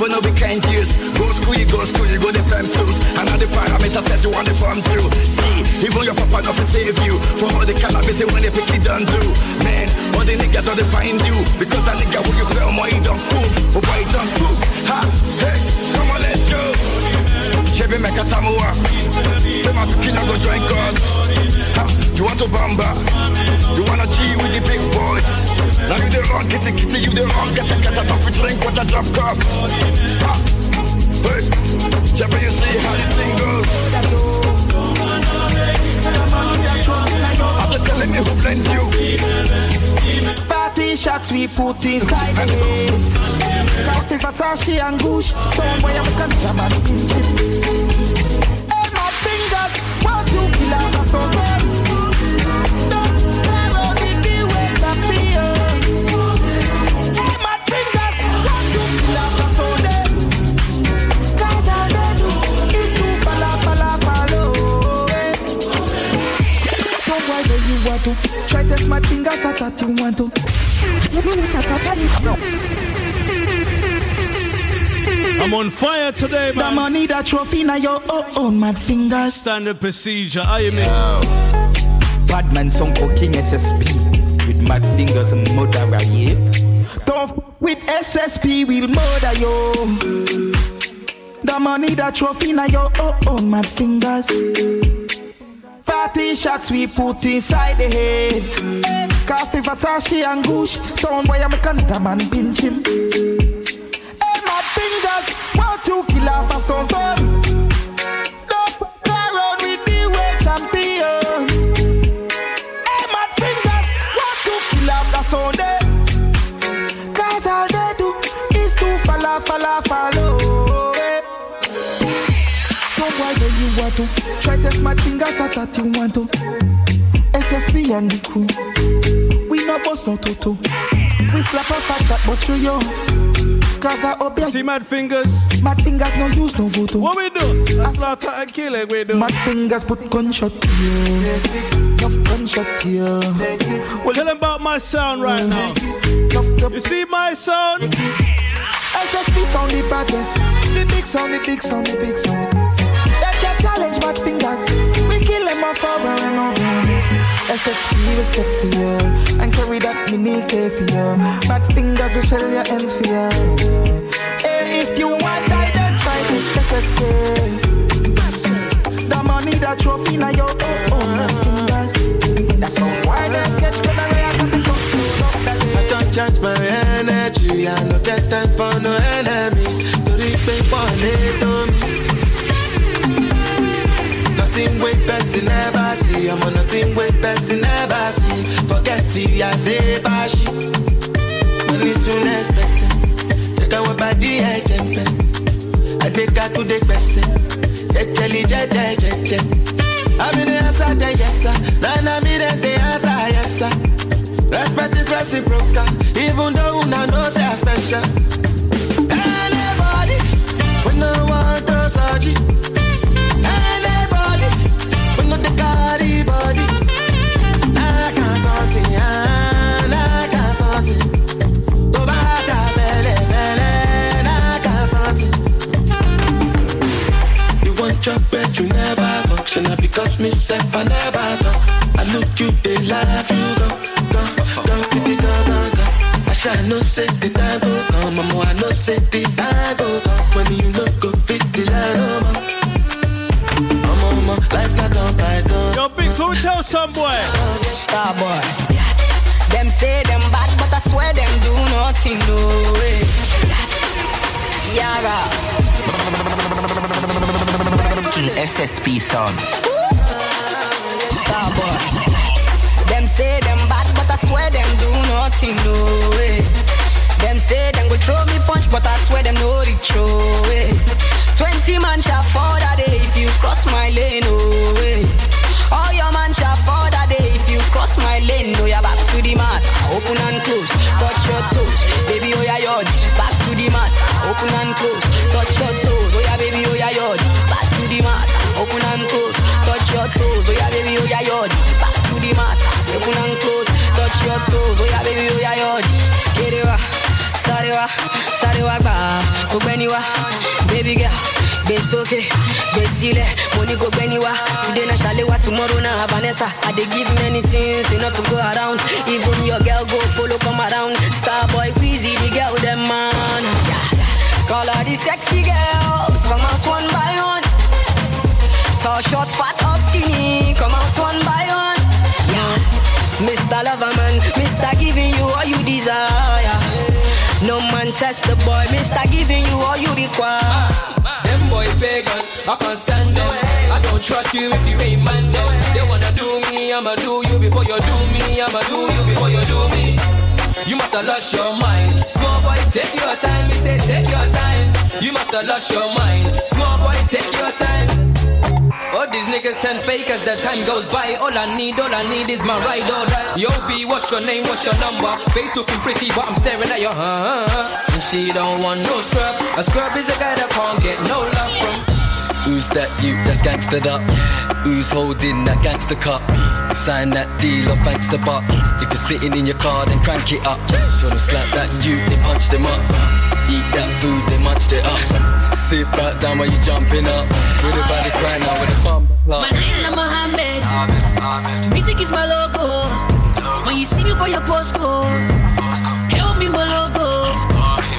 one of it can't use. Go school, go school, you go the time tools. And now the parameter set you want the farm through. See, even your papa not to save you. For all the cannabis when they pick it done do. Man, all the niggas don't find you. Because that nigga who you play on my don't prove. Oh boy, don't prove. Ha, hey, Chevy make a tamua. Say my cooking, I go join God. Ha, you want to bamba? You wanna G with the big boys? Now you the wrong, kitty kitty, you the wrong. Get a get a tough drink, what a drop cup. Ha, hey, Chevy, you see how this thing goes? I said, telling me who blends you. Shots we put inside the way. Costi Versace and Gucci. Don't worry, I'm gonna jam and. Hey, my fingers, one, two, kill out my test my fingers at that you want to? I'm on fire today, man. The money that trophy now your own, own mad fingers. Standard procedure, I am mean. Badman song for King SSP with mad fingers and murderer, yeah. Don't with SSP we'll murder yo. The money that trophy now your oh oh mad fingers. Party shots we put inside the head. Cast the Versace and Gucci. Sound boy I'm a country man pinch him. Hey mad fingers, want to kill off a some want to try test my fingers at that you want to? SSP and the crew, we no boss no toto. We slap a fat shot, bust through you. Cause I obey. See mad fingers. Mad fingers no use no voto. What we do? I Slaughter and kill it, we do. Mad fingers put gunshot to you. Gunshot to you. Well, tell them about my sound right now. You see my sound? SSP sound the baddest. The big sound, the big sound, the big sound. Fingers. We kill them off over and over. SSP will set to you and carry that mini K for you. Mad fingers will shell your ends for you. Hey, if you want die, then try with SSP. The money that trophy now your oh mad fingers. That's how why them catch it to don't charge my energy. I no get time for no enemy. Torí pé pọ̀lẹ́ tó Nothing wey person never see. I'm on nothing wey person never see. Forget it, I say bashi. Money soon expected. Check out what body I jump I take her to the person. Jejeli, jeje, jeje. I'm in the answer, then yes sir. Then I'm in the answer, yes sir. Respect is reciprocal, even though una know say I special. Anybody, we no want to surgery. You want your bed, you never function. Now because myself, I never talk. I look you, they laugh, you go, go, go, go, go, go, go. I shall no say the time go come, mama. I know say the time go come. When you no go fit the line, oh, no more. Mama, mama, life not done by done. Yo, Big, so tell some boy. Star boy. Them say them bad, but I swear them do nothing, no way. Yara. SSP son. Star boy. Them say them bad, but I swear them do nothing, no way. Them say them go throw me punch, but I swear them no reach, oh way. Twenty man shall fall that day if you cross my lane, oh way. All your man shall fall that day cross my lane. Oh yeah, back to the mat, open and close, touch your toes, baby. Oh yeah, yod, back to the mat, open and close, touch your toes. Oh yeah, baby. Oh yeah, yod, back to the mat, open and close, touch your toes. Oh yeah, baby. Oh yeah, yod, back to the mat, open and close, touch your toes. Oh yeah, baby. Oh yeah, yod, get it. Sorry wa, sorry wa gba, wa, baby girl, gbé sókè, gbé sílẹ̀, mo ní gbogbo ẹni wa, today na ṣàlẹ̀ wa, tomorrow na Vanessa, I dey give many things, enough to go around, even your girl go follow come around, star boy Weezy, the girl dem man, call all the sexy girls, come out one by one, tall, short, fat or skinny, come out one by one, yeah. Mr. Loverman, Mr. Giving you all you desire. No man test the boy, Mr. Giving you all you require. Boy pagan, I can't stand them. I don't trust you if you ain't man them. They wanna do me, I'ma do you before you do me. I'ma do you before you do me. You must have lost your mind. Small boy, take your time. Me say take your time. You must have lost your mind. Small boy, take your time. All these niggas turn fake as the time goes by. All I need, all I need is my ride die. Yo, B, what's your name? What's your number? Face looking pretty, but I'm staring at your huh. And she don't want no scrub. A scrub is a guy that can't get no love from. Who's that you that's gangstered up? Who's holding that gangster cup? Sign that deal or thanks the buck. If you're sitting in your car, then crank it up. Tryna slap that you, they punch them up. Eat that food, they munched it up. Sit back down while you jumping up. With the baddest right now with a bump. My name is Mohammed. Music is my logo. When you see me for your postcode, oh. help me my logo.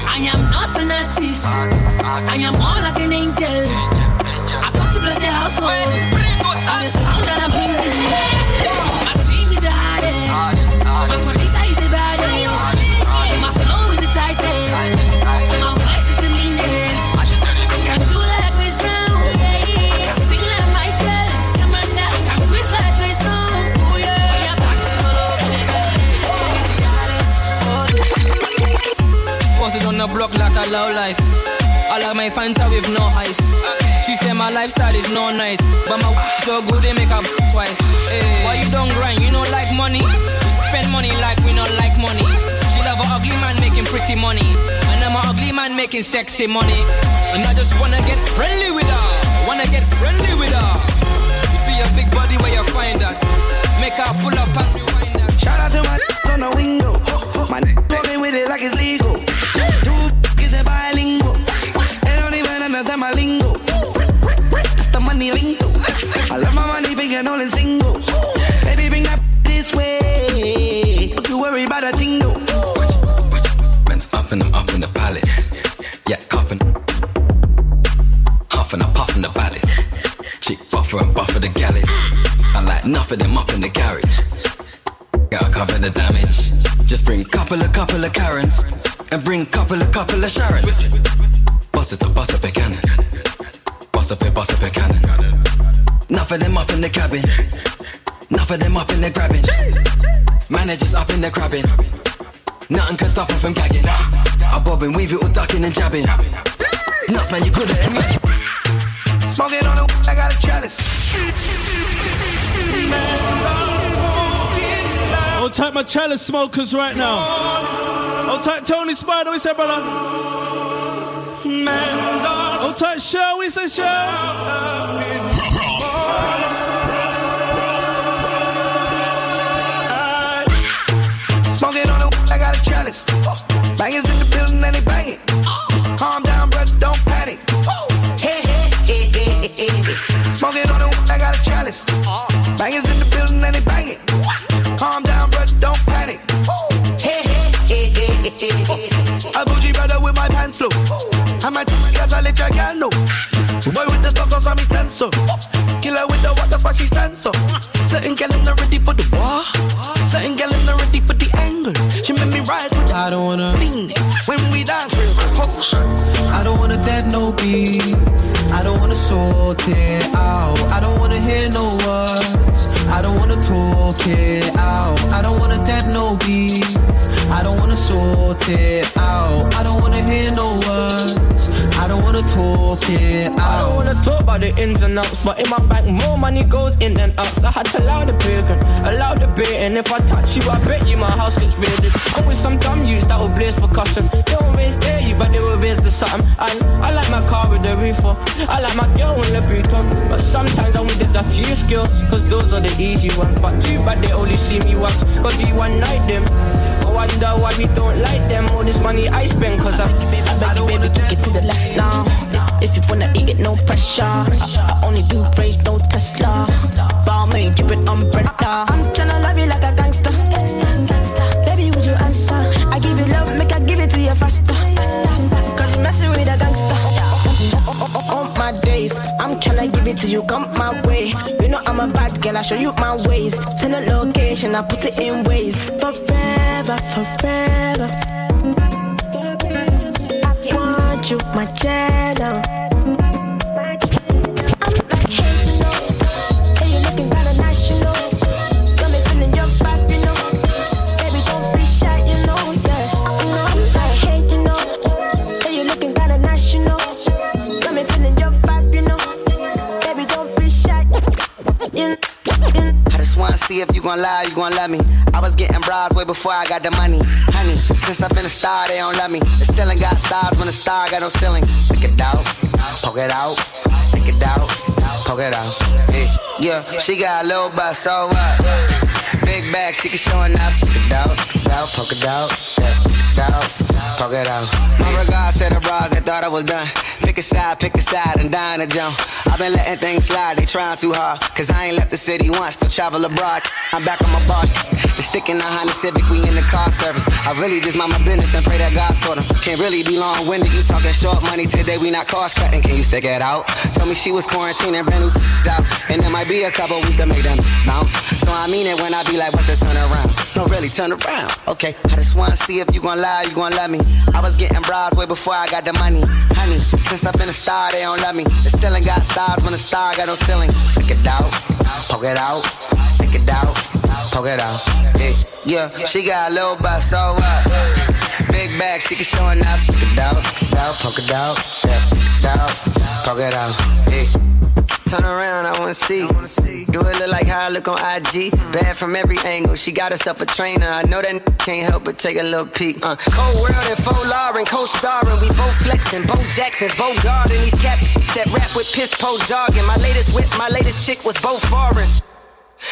I am not an artist. I am more like an angel. I come to bless the household. And the sound that I'm bringing. Low life. I like my Fanta with no ice. She said my lifestyle is no nice, but my so good they make up twice. Hey, why you don't grind? You don't like money. Spend money like we don't like money. She love an ugly man making pretty money, and I'm an ugly man making sexy money. And I just wanna get friendly with her. Wanna get friendly with her. You see a big body where you find that. Make her pull up and rewind that. Shout out to my on the window. My walking with it like it's legal. My lingo. The money lingo. I love my money big and all in single. Baby, bring that this way. Don't you worry about a thing though. Man's up and I'm up in the palace. Yeah, cupping. Huff and I puff in the palace. Chick buffer and buffer the galleys. I like of them up in the garage. Gotta cover the damage. Just bring couple of couple of Karens. And bring couple of couple of Sharons. Bust it up, bust up a cannon. Bust up a, bust up a cannon. Enough of them up in the cabin. Enough of them up in the grabbing. Managers up in the crabbing. Nothing can stop them from gagging. I bob and weave it all ducking and jabbing. Nuts, man, you couldn't imagine. Smoking on the I got a chalice. Hold tight, my chalice smokers right now. Hold tight, Tony Spider. We say, brother. Hold tight, show. We say, Show. Smoking on the I got a chalice. Bangers in the building stand so. Killer with the what, that's why she stands so. Certain gal in ready for the war. Certain gal in ready for the angle. She made me rise with the I don't wanna Phoenix. When we dance. I don't wanna dead no beef. I don't wanna sort it out. I don't wanna hear no words. I don't wanna talk it out. I don't wanna dead no beef. I don't wanna sort it out. I don't wanna hear no words. I don't wanna talk it out. I don't wanna talk about the ins and outs, but in my bank more money goes in than out. So I had to allow the bacon, allow the bait, and if I touch you, I bet you my house gets raided. I'm with some dumb youths that will blaze for custom. They won't raise dare you, but they will raise the something. And I like my car with the roof off. I like my girl when the boot on. But sometimes I want the dirty skills, cause those are the easy ones. But too bad they only see me once, cause we one night them. I wonder why we don't like them. All this money I spend, cause I'm. I beg you, baby, kick it to the left now. If you wanna eat it, no pressure. I, only do praise, no Tesla. Ball made, drip it umbrella. I'm tryna love you like a gangster. Baby, would you answer? I give you love, make I give it to you faster. Cause you messing with a gangster. On my days, I'm tryna give it to you, come my way. You know I'm a bad girl, I show you my ways. Send a location, I put it in ways. Forever, forever. You, my jello. See if you gon' lie, you gon' love me. I was getting bras way before I got the money. Honey, since I've been a star, they don't love me. The ceiling got stars when the star got no ceiling. Stick it out, poke it out, stick it out, poke it out. Yeah, yeah she got a little butt, so what? Big bag, she can show enough. Stick it out, stick it out, poke it out. Yeah. out, poke it out. My regards to the bras that thought I was done. Pick a side, pick a side, and dying a jump. I've been letting things slide, they trying too hard. Cause I ain't left the city once to travel abroad. I'm back on my bar. The stick in the Honda Civic, we in the car service. I really just mind my business and pray that God sort them. Can't really be long winded, you talking short money today, we not cost cutting. Can you stick it out? Told me she was quarantining, brand new out. And there might be a couple weeks to make them bounce. So I mean it when I be like, what's the turn around? Don't really turn around. Okay, I just wanna see if you gon' lie, you gon' love me. I was getting bras way before I got the money. Honey, since I've been a star, they don't love me. The ceiling got stars when the star got no ceiling. Stick it out, poke it out, stick it out, poke it out. Yeah, yeah, she got a little butt, so what? Big bag, she can show enough. Stick it out, poke it out, yeah, out, poke it out. Yeah. Turn around, I wanna see. Do it look like how I look on IG? Bad from every angle. She got herself a trainer. I know that can't help but take a little peek. Uh, cold world and faux Lauren, co-starring. We both flexing, Bo Jackson's, Bo Garden. These cat that rap with piss po jargon. My latest whip, my latest chick was both foreign.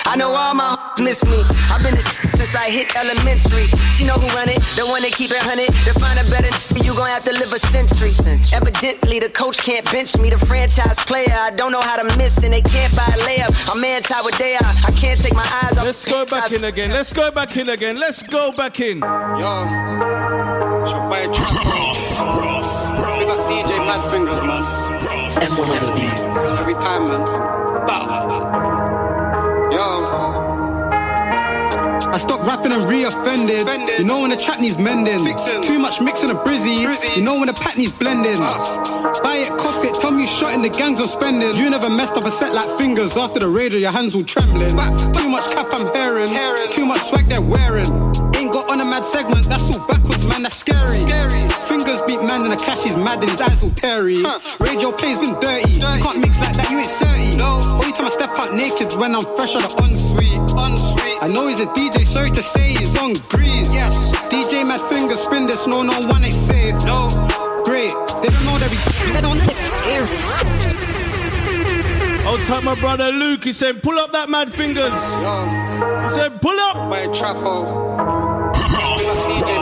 I know all my hoes miss me. I've been a since I hit elementary. She know who run it, the one that keep it hunted. To find a better, you gon' have to live a century. Evidently, the coach can't bench me. The franchise player, I don't know how to miss, and they can't buy a layup. I'm anti what they are. I can't take my eyes off. Let's go back in again. Let's go back in again. Let's go back in. Yo, it's your boy Trap We got DJ Mad Fingers, man. Every time, man. Bow. I stopped rapping and re-offended. You know when the track needs mending. Fixin'. Too much mixing a brizzy. brizzy. You know when the pat needs blending. Uh. Buy it, cop it, tell me shot in the gangs of spending. You never messed up a set like fingers after the radio, your hands all trembling. Back. Too much cap I'm hearing. Too much swag they're wearing. Ain't got on a mad segment, that's all backwards, man, that's scary. scary. Fingers beat man and the cash is mad and his eyes all teary. Huh. Radio play's been dirty. dirty. Can't mix like that, you ain't 30. No. Only time I step out naked when I'm fresh out the ensuite. Unsweet. I know he's a DJ, sorry to say he's on grease. Yes. DJ Mad Fingers spin this, no, no one ain't safe. No. Great. They don't know that we. They don't know Old time my brother Luke, he said, pull up that Mad Fingers. He said, pull up. My trapo.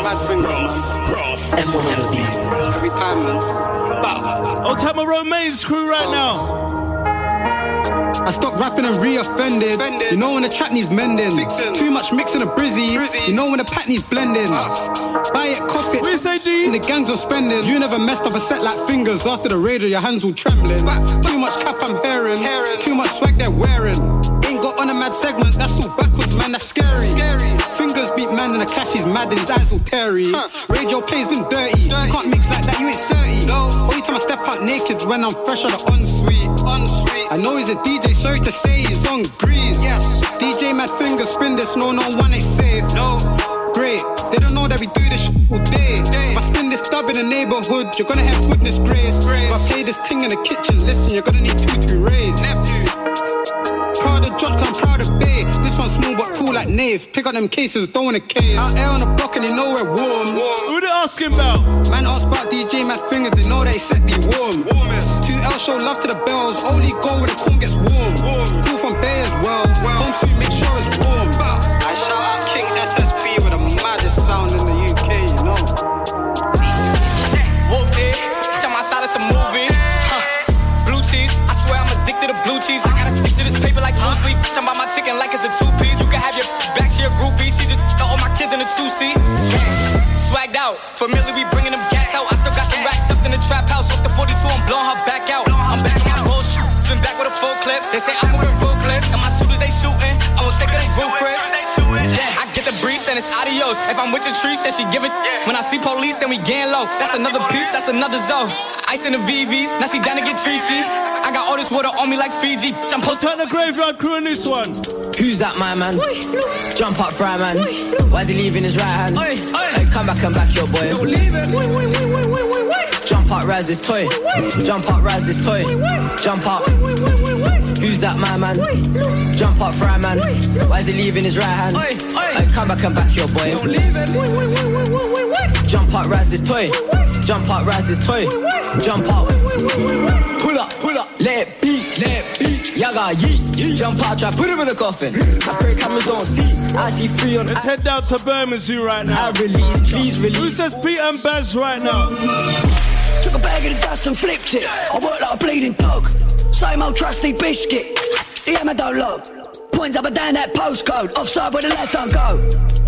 DJ Mad Fingers. Every time, man. Old time my Romaine's crew right now. I stopped rapping and re-offended. You know when the track needs mending. Fixin'. Too much mixing a brizzy. brizzy. You know when the pat needs blending. Uh. Buy it, cop it. We say D. The gangs are spending. You never messed up a set like fingers after the radio. Your hands all trembling. Back. Too much cap I'm hearing. hearing. Too much swag they're wearing. On a mad segment. That's all backwards, man. That's scary. Scary. Fingers beat man and the cash is mad and his eyes all teary. Huh. Radio play's been dirty. dirty. Can't mix like that. You ain't 30. No. Only time I step out naked when I'm fresh out the ensuite. Unsweet. I know he's a DJ sorry to say he's on grease. Yes. DJ Mad Fingers spin this, no, no one ain't safe. No. Great. They don't know that we do this shit all day. day. If I spin this dub in the neighborhood, you're gonna have goodness grace. grace. If I play this thing in the kitchen, listen, you're gonna need two to be raised. Nephew. Judge, I'm proud of Bay. This one's small but cool like Nave. Pick up them cases, don't want a case. Out there on the block and they know we're warm. warm. Who they asking about? Man asked about DJ Mad Fingers, they know he set me warm. Warmest. Two L show love to the bells, only go when the corn gets warm. warm. Cool from Bay as well. well. Home sweet, make sure it's warm. I shout out King SSP with the maddest sound in the to this paper like blue sleep. Talking about my chicken like it's a two piece. You can have your back to your groupie. She just all my kids in a two seat. Swagged out, familiar, we bringing them gas out. I still got some racks stuffed in the trap house. Off the 42, I'm blowing her back out. I'm back on bullshit. Swim back with a full clip. They say I'm moving ruthless. And my shooters, they shooting. I won't take they roof, then it's adios. If I'm with your trees, then she give it. When I see police, then we gang low. That's another piece, that's another zone. Ice in the VVs, now she down to get treachy. I got all this water on me like Fiji. I'm Let's turn the graveyard crew in this one. Who's that, my man? Jump up, fry man. Why's he leaving his right hand? Hey, come back and back your boy. Don't leave it. Jump up, rise this toy. Jump up, rise this toy. Jump up. Who's that, my man? Jump up, fry man. Why is he leaving his right hand? Hey, come back and back your boy. Don't leave it. Jump up, rise this toy. Jump up, rise this toy. Jump up. Pull up, pull up. Let it beat. Let it beat. Yaga, yeet. Jump out, try put him in a coffin. I pray cameras don't see. I see free on. Let's head down to Bermondsey right now. I release, please release. Who says Pete and Baz right now? Took a bag of the dust and flipped it. I work like a bleeding dog. Same old trusty biscuit. Yeah, man, don't look. Points up and down that postcode. Offside where the lads don't go.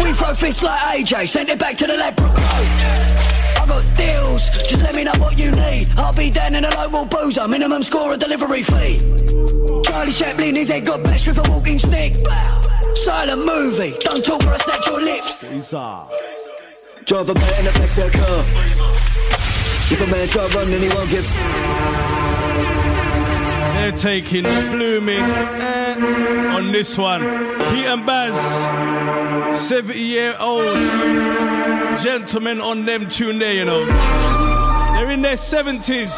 We throw fists like AJ. Sent it back to the Road. I got deals. Just let me know what you need. I'll be down in the local boozer. Minimum score a delivery fee. Charlie Chaplin, his a good bashed with a walking stick. Silent movie. Don't talk or I snatch your lips. Drive a man in a back to a car. If a man try run, then he won't get. They're taking blooming eh, on this one. Pete and Baz, 70 year old gentlemen on them tune there, you know. They're in their 70s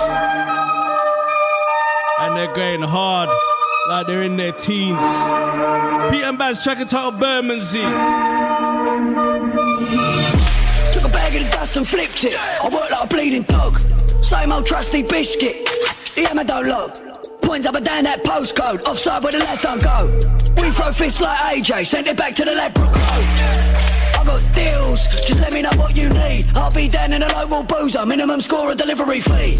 and they're going hard like they're in their teens. Pete and Baz, track entitled Bermondsey. Took a bag of the dust and flipped it. I work like a bleeding dog. Same old trusty biscuit. Yeah, man, don't look. Points up and down that postcode. Offside where the lads don't go. We throw fists like AJ. send it back to the Ladbroke Road. I got deals. Just let me know what you need. I'll be down in the local boozer. Minimum score a delivery fee.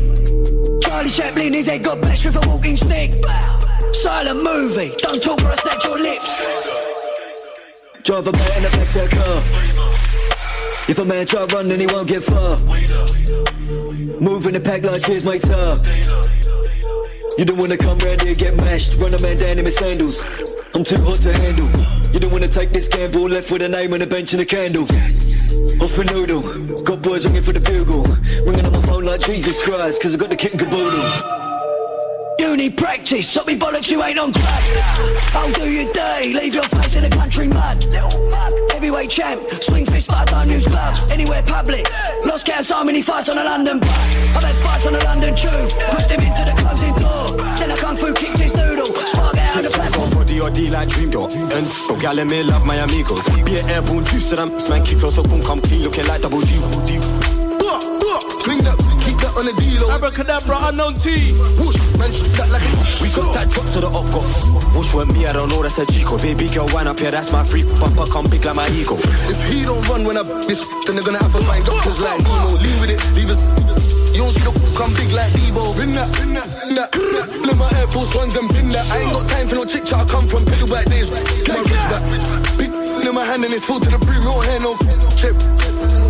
Charlie Chaplin, his head got bashed with a walking stick. Silent movie. Don't talk or I snatch your lips. Drive a man in a to car. If a man try run, he won't get far. Moving the pack like cheers, mates up. You don't wanna come round here get mashed. Run a man down in my sandals. I'm too hot to handle. You don't wanna take this gamble. Left with a name on a bench and a candle. Off a noodle. Got boys ringing for the bugle. Ringing on my phone like Jesus Christ, cause I got the kit and caboodle. You need practice, stop me bollocks, you ain't on crack. I'll do your day, leave your face in the country mud. Heavyweight champ, swing fist but I don't use gloves. Anywhere public, lost count so many fights on the London bus. I've had fights on the London tube, pushed him into the closing door. Then I kung fu kicked his noodle, spark out on the platform. Body or like Dream Dog And go gal and me love my amigos Be an airborne juice so them man keep close and come clean looking like double D on the deal. Oh. Abracadabra, unknown T. Whoosh, man, that like a We got that drop so the up got Whoosh with me I don't know that's a Chico Baby girl wind up here that's my freak Bumper come big like my ego If he don't run when I this, then they're gonna have to find doctors like Nemo. Leave with it, leave it. You don't see the come big like Debo. Bin that, bin that, bin that. Look my Air Force Ones and bin that. I ain't got time for no chick chat. I come from piddle back days. Get my rich back. Big in my hand and it's full to the brim. You don't hear no chip.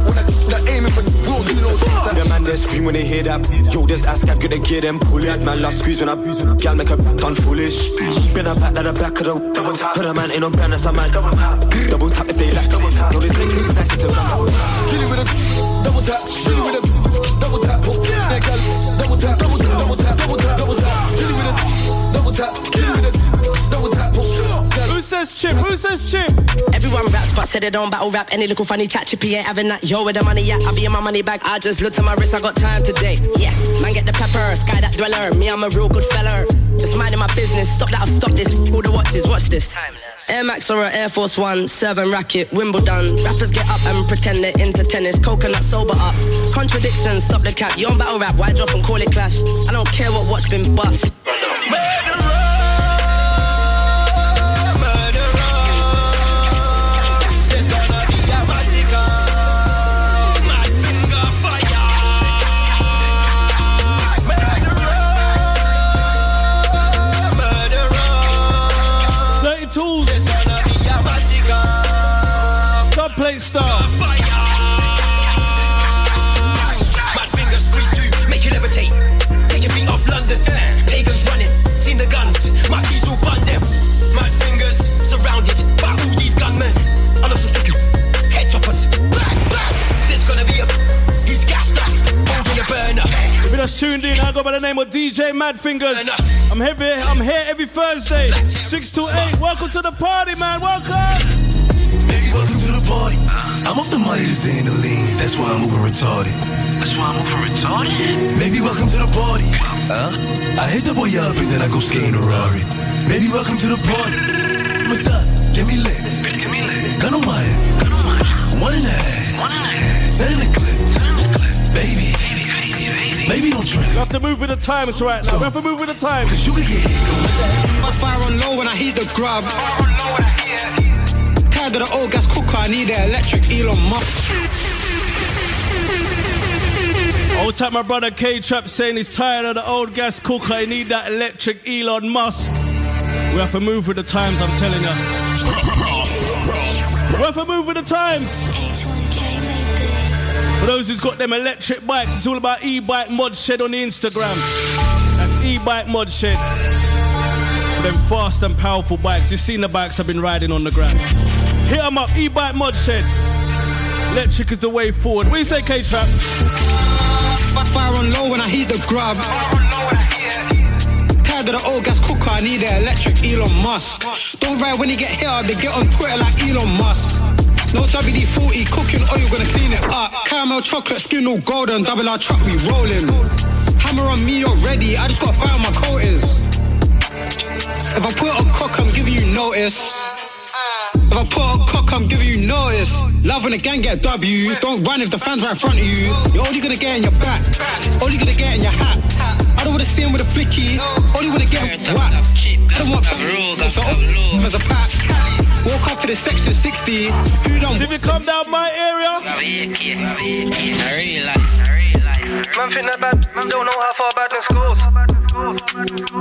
When I that aiming for, we don't do no things. The man they scream when they hear that Yo this ass cat gonna get them pull it Man last squeeze when I Gal make a done foolish Been a back to the back of the Heard a man ain't no brand that's a man Double tap if they like No this thing is nice to Chilly with a double tap. Chilly with a double tap. Yeah, girl, double tap. Double tap. Double tap. Says chip? Who says chip? Everyone raps, but said they don't battle rap. Any little funny chat, chippy ain't having that. Yo, where the money at? I be in my money bag. I just looked at my wrist, I got time today. Yeah, man, get the pepper, sky that dweller. Me, I'm a real good fella. Just minding my business. Stop that, I'll stop this. All the watches, watch this. Air Max or an Air Force One, seven racket, Wimbledon. Rappers get up and pretend they're into tennis. Coconut sober up. Contradictions, stop the cap. You on battle rap, why drop and call it clash? I don't care what watch been bust. Star. Mad fingers squeeze make you levitate. Take your feet off London. Pagans running, seen the guns. My keys will fund them. Mad fingers surrounded by all these gunmen. I know some sticky head toppers. Black, black. There's gonna be a. He's gassed us, holding a burner. If you just tuned in, I go by the name of DJ Mad Fingers. I'm heavy. I'm here every Thursday, six to eight. Welcome to the party, man. Welcome. Welcome to the party. I'm off the money to stay in the lean. That's why I'm moving retarded. That's why I'm moving retarded. Maybe welcome to the party. Huh? I hit the boy up and then I go skating a Rari. Maybe welcome to the party. With that, get me lit. Get me lit. Gun on my head. One and a half. One and a half. Set in the clip. Turn the clip. Baby. Baby, baby, baby. Baby, don't trip. You have to move move with the times right now. We have to move with the times. I fire on low when I heat the grub. Tired of the old gas cooker, I need the electric Elon Musk. Old time my brother K Trap saying he's tired of the old gas cooker. He need that electric Elon Musk. We have to move with the times, I'm telling you. We have to move with the times. For those who's got them electric bikes, it's all about e-bike mod shed on the Instagram. That's e-bike mod shed. For them fast and powerful bikes. You've seen the bikes I've been riding on the ground. Hit them up, e-bike mod shed. Electric is the way forward. What do you say, K-Trap? Fire on low when I heat the grub. Tired of the old gas cooker, I need the electric Elon Musk. Don't ride when you get hit up, they get on Twitter like Elon Musk. No WD-40 cooking oil, gonna clean it up. Caramel chocolate, skin all golden, double R truck, we rolling. Hammer on me already, I just gotta fire my coatings. If I put on cock, I'm giving you notice. If I put on cock, I'm giving you notice. Love when the gang get a W. Don't run if the fans right in front of you. You're only gonna get in your back. Only gonna get in your hat. I don't wanna see him with a flicky. Only wanna get him whack. I don't want it's a as a pack. Walk up to the section 60. Who don't? If you come down my area, Man think that bad, man don't know how far badness goes.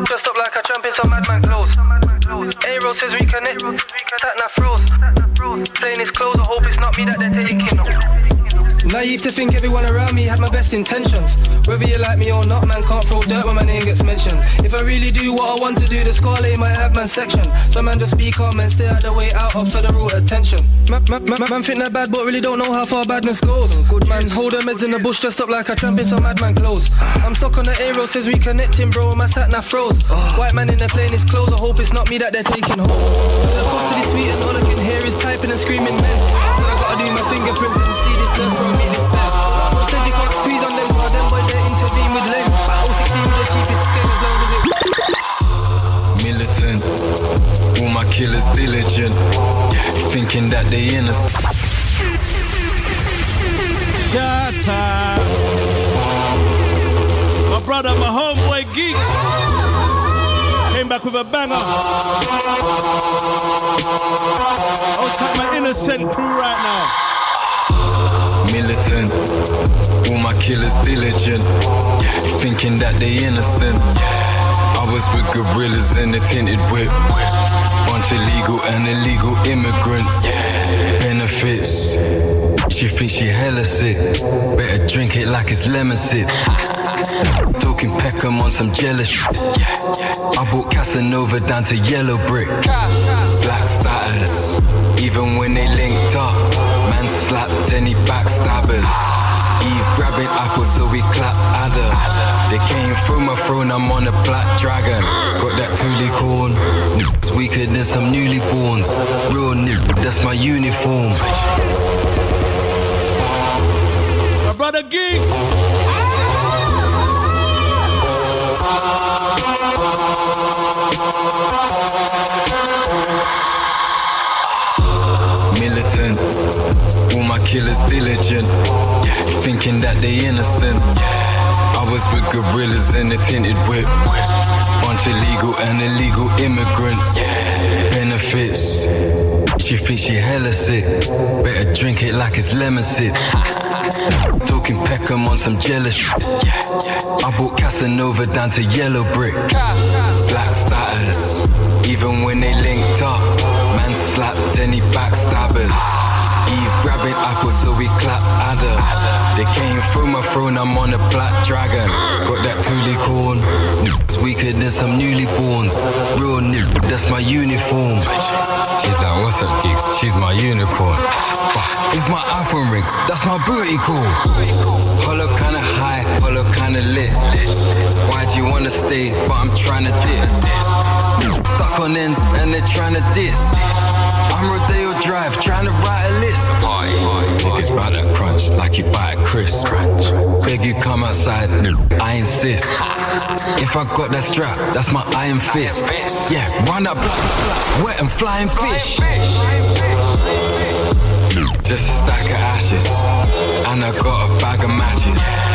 Dressed up like a champ in some madman clothes. A-roll says we connect, that now froze. Playing his clothes, I hope it's not me that they're taking. Naive to think everyone around me had my best intentions. Whether you like me or not, man can't throw dirt when my name gets mentioned. If I really do what I want to do, the scarlet might have man section. Some man just speak up and stay out the way out of federal attention. Man, man, man, man think they're bad, but really don't know how far badness goes. Good man, hold them heads in the bush, dressed up like a tramp in some madman clothes. I'm stuck on the A-road, says we connecting, bro. My sat nav froze. White man in there playing his clothes. I hope it's not me that they're taking home. The cost of this sweet and all I can hear is typing and screaming, man. So I gotta do my fingerprints and see this nurse from me this bad. No said you can't squeeze on them, but them boy they intervene with length. 016 with the cheapest skin as long as it. Militant, all my killers diligent, thinking that they innocent. Shut up. My brother, my homeboy Giggs. Back with a banger. I'll take my innocent crew right now. Militant, all my killers diligent, thinking that they innocent. I was with gorillas in a tinted whip. Bunch of legal and illegal immigrants. Benefits. She thinks she hella sick. Better drink it like it's lemon sip. Talking Peckham on some jealous. I brought Casanova down to yellow brick. Black status. Even when they linked up, man slapped any backstabbers. Eve grabbing apples so we clap Adam. They came through my throne, I'm on a black dragon. Got that toolie corn. It's weaker than some newly borns. Real nigga, that's my uniform. My brother Giggs. Militant, all my killers diligent, thinking that they innocent. I was with gorillas in a tinted whip. Bunch of legal and illegal immigrants. Benefits. She thinks she hella sick. Better drink it like it's lemon sip. Talking Peckham on some jealous. I bought Casanova down to yellow brick. Black status. Even when they linked up, man slapped any backstabbers. Eve grabbing apples so we clap Adam. They came through my throne, I'm on a black dragon. Got that toolie corn. Niggas weaker than some newly borns. Real nigga, that's my uniform. She's like, what's up, Giggs? She's my unicorn. If my iPhone rings, that's my booty call. Hollow kinda high, hollow kinda lit. Why'd you wanna stay? But I'm trying to dip. Stuck on ends and they're trying to diss. I'm Rodeo Drive, trying to write a list. Niggas bout that crunch like you buy a crisp. Beg you come outside, I insist. If I got that strap, that's my iron fist. Yeah, run up, wet and flying fish. Just a stack of ashes, and I got a bag of matches.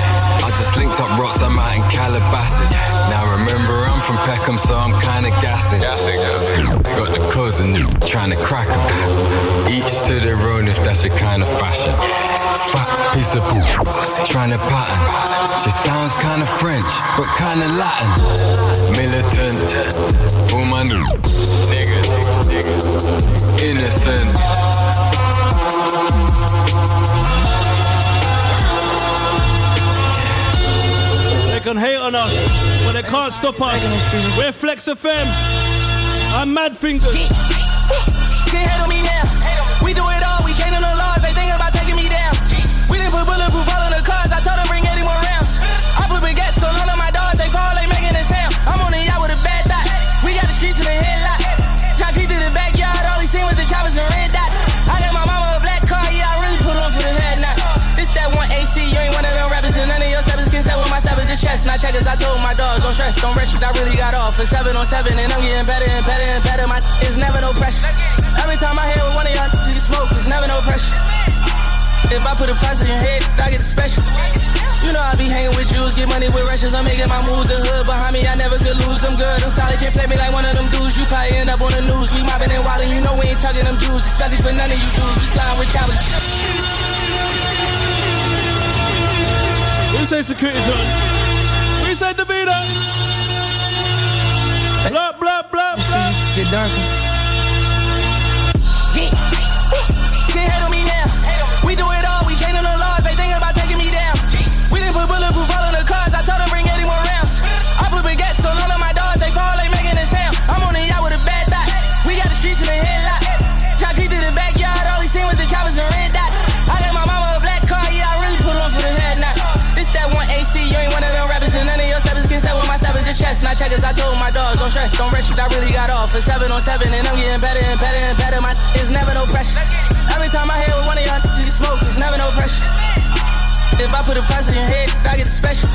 Just linked up rocks, I'm out in Calabasas. Now remember, I'm from Peckham, so I'm kinda gassing. Gassing, Got the cousin trying to crack 'em. Each to their own if that's your kind of fashion. Fat piece of poop, trying to pattern. She sounds kinda French, but kinda Latin. Militant, all my new niggas. innocent. Can hate on us, but they can't stop us. We're Flex FM. I'm Mad Fingers. Can't hate on me now. We do it all, we can't the laws, they think about taking me down. We didn't put bulletproof all on the cars, I told them bring 80 more rounds. I put baguettes on all of my dogs, they fall, they making a sound. I'm on the yacht with a bad thought. We got the streets in the headlock. I told my dogs, don't stress, don't rush, I really got off. For seven on seven, and I'm getting better and better and better. My is never no pressure. Every time I hear with one of y'all, you smoke, it's never no pressure. If I put a price on your head, I get a special. You know I be hanging with Jews, get money with Russians, I'm making my moves. The hood behind me, I never could lose. I'm good, I'm solid, can't play me like one of them dudes. You probably end up on the news. We mobbing and wildin', you know we ain't tugging them Jews, especially for none of you dudes. We sliding with cowards. What you say, security, John? What you say, Davida? Blah, blah, blah, blah. Get darker. Can't hate on me now. We do it the checkers, I told my dogs, don't stress, don't rush, I really got off. For seven on seven, and I'm getting better and better and better. My is never no pressure. Every time I hit with one of y'all, you smoke, it's never no pressure. If I put a price on your head, I get special.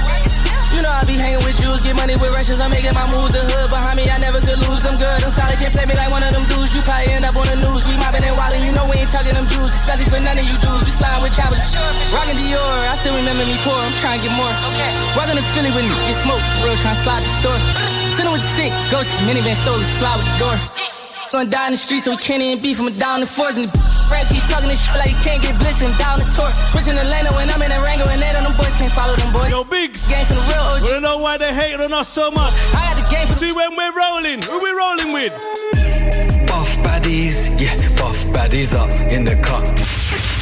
You know I be hanging with Jews, get money with Russians, I'm making my moves. The hood behind me, I never could lose. I'm good, I'm solid, can't play me like one of them dudes. You probably end up on the news. We mobbing and wildin', you know we ain't tugging them Jews, especially for none of you dudes. We sliding with choppers, rockin' Dior. I still remember me poor, I'm trying to get more. Okay. Walking to Philly with me, get smoke for real, trying to slide the store. Sitting with the stick, to minivan store, slide with the door. Gonna die in the street, so we can't even beef. I'm down the fours and the Red keep talking this shit like he can't get blitzed and down the tour. Switching the lane when I'm in a Rango and they don't them boys can't follow them boys. Yo, Biggs. Game from the real OG. Wanna know why they hating on us so much? I got the game for See when we're rolling. Who we rolling with? Buff baddies, yeah, buff baddies up in the cup.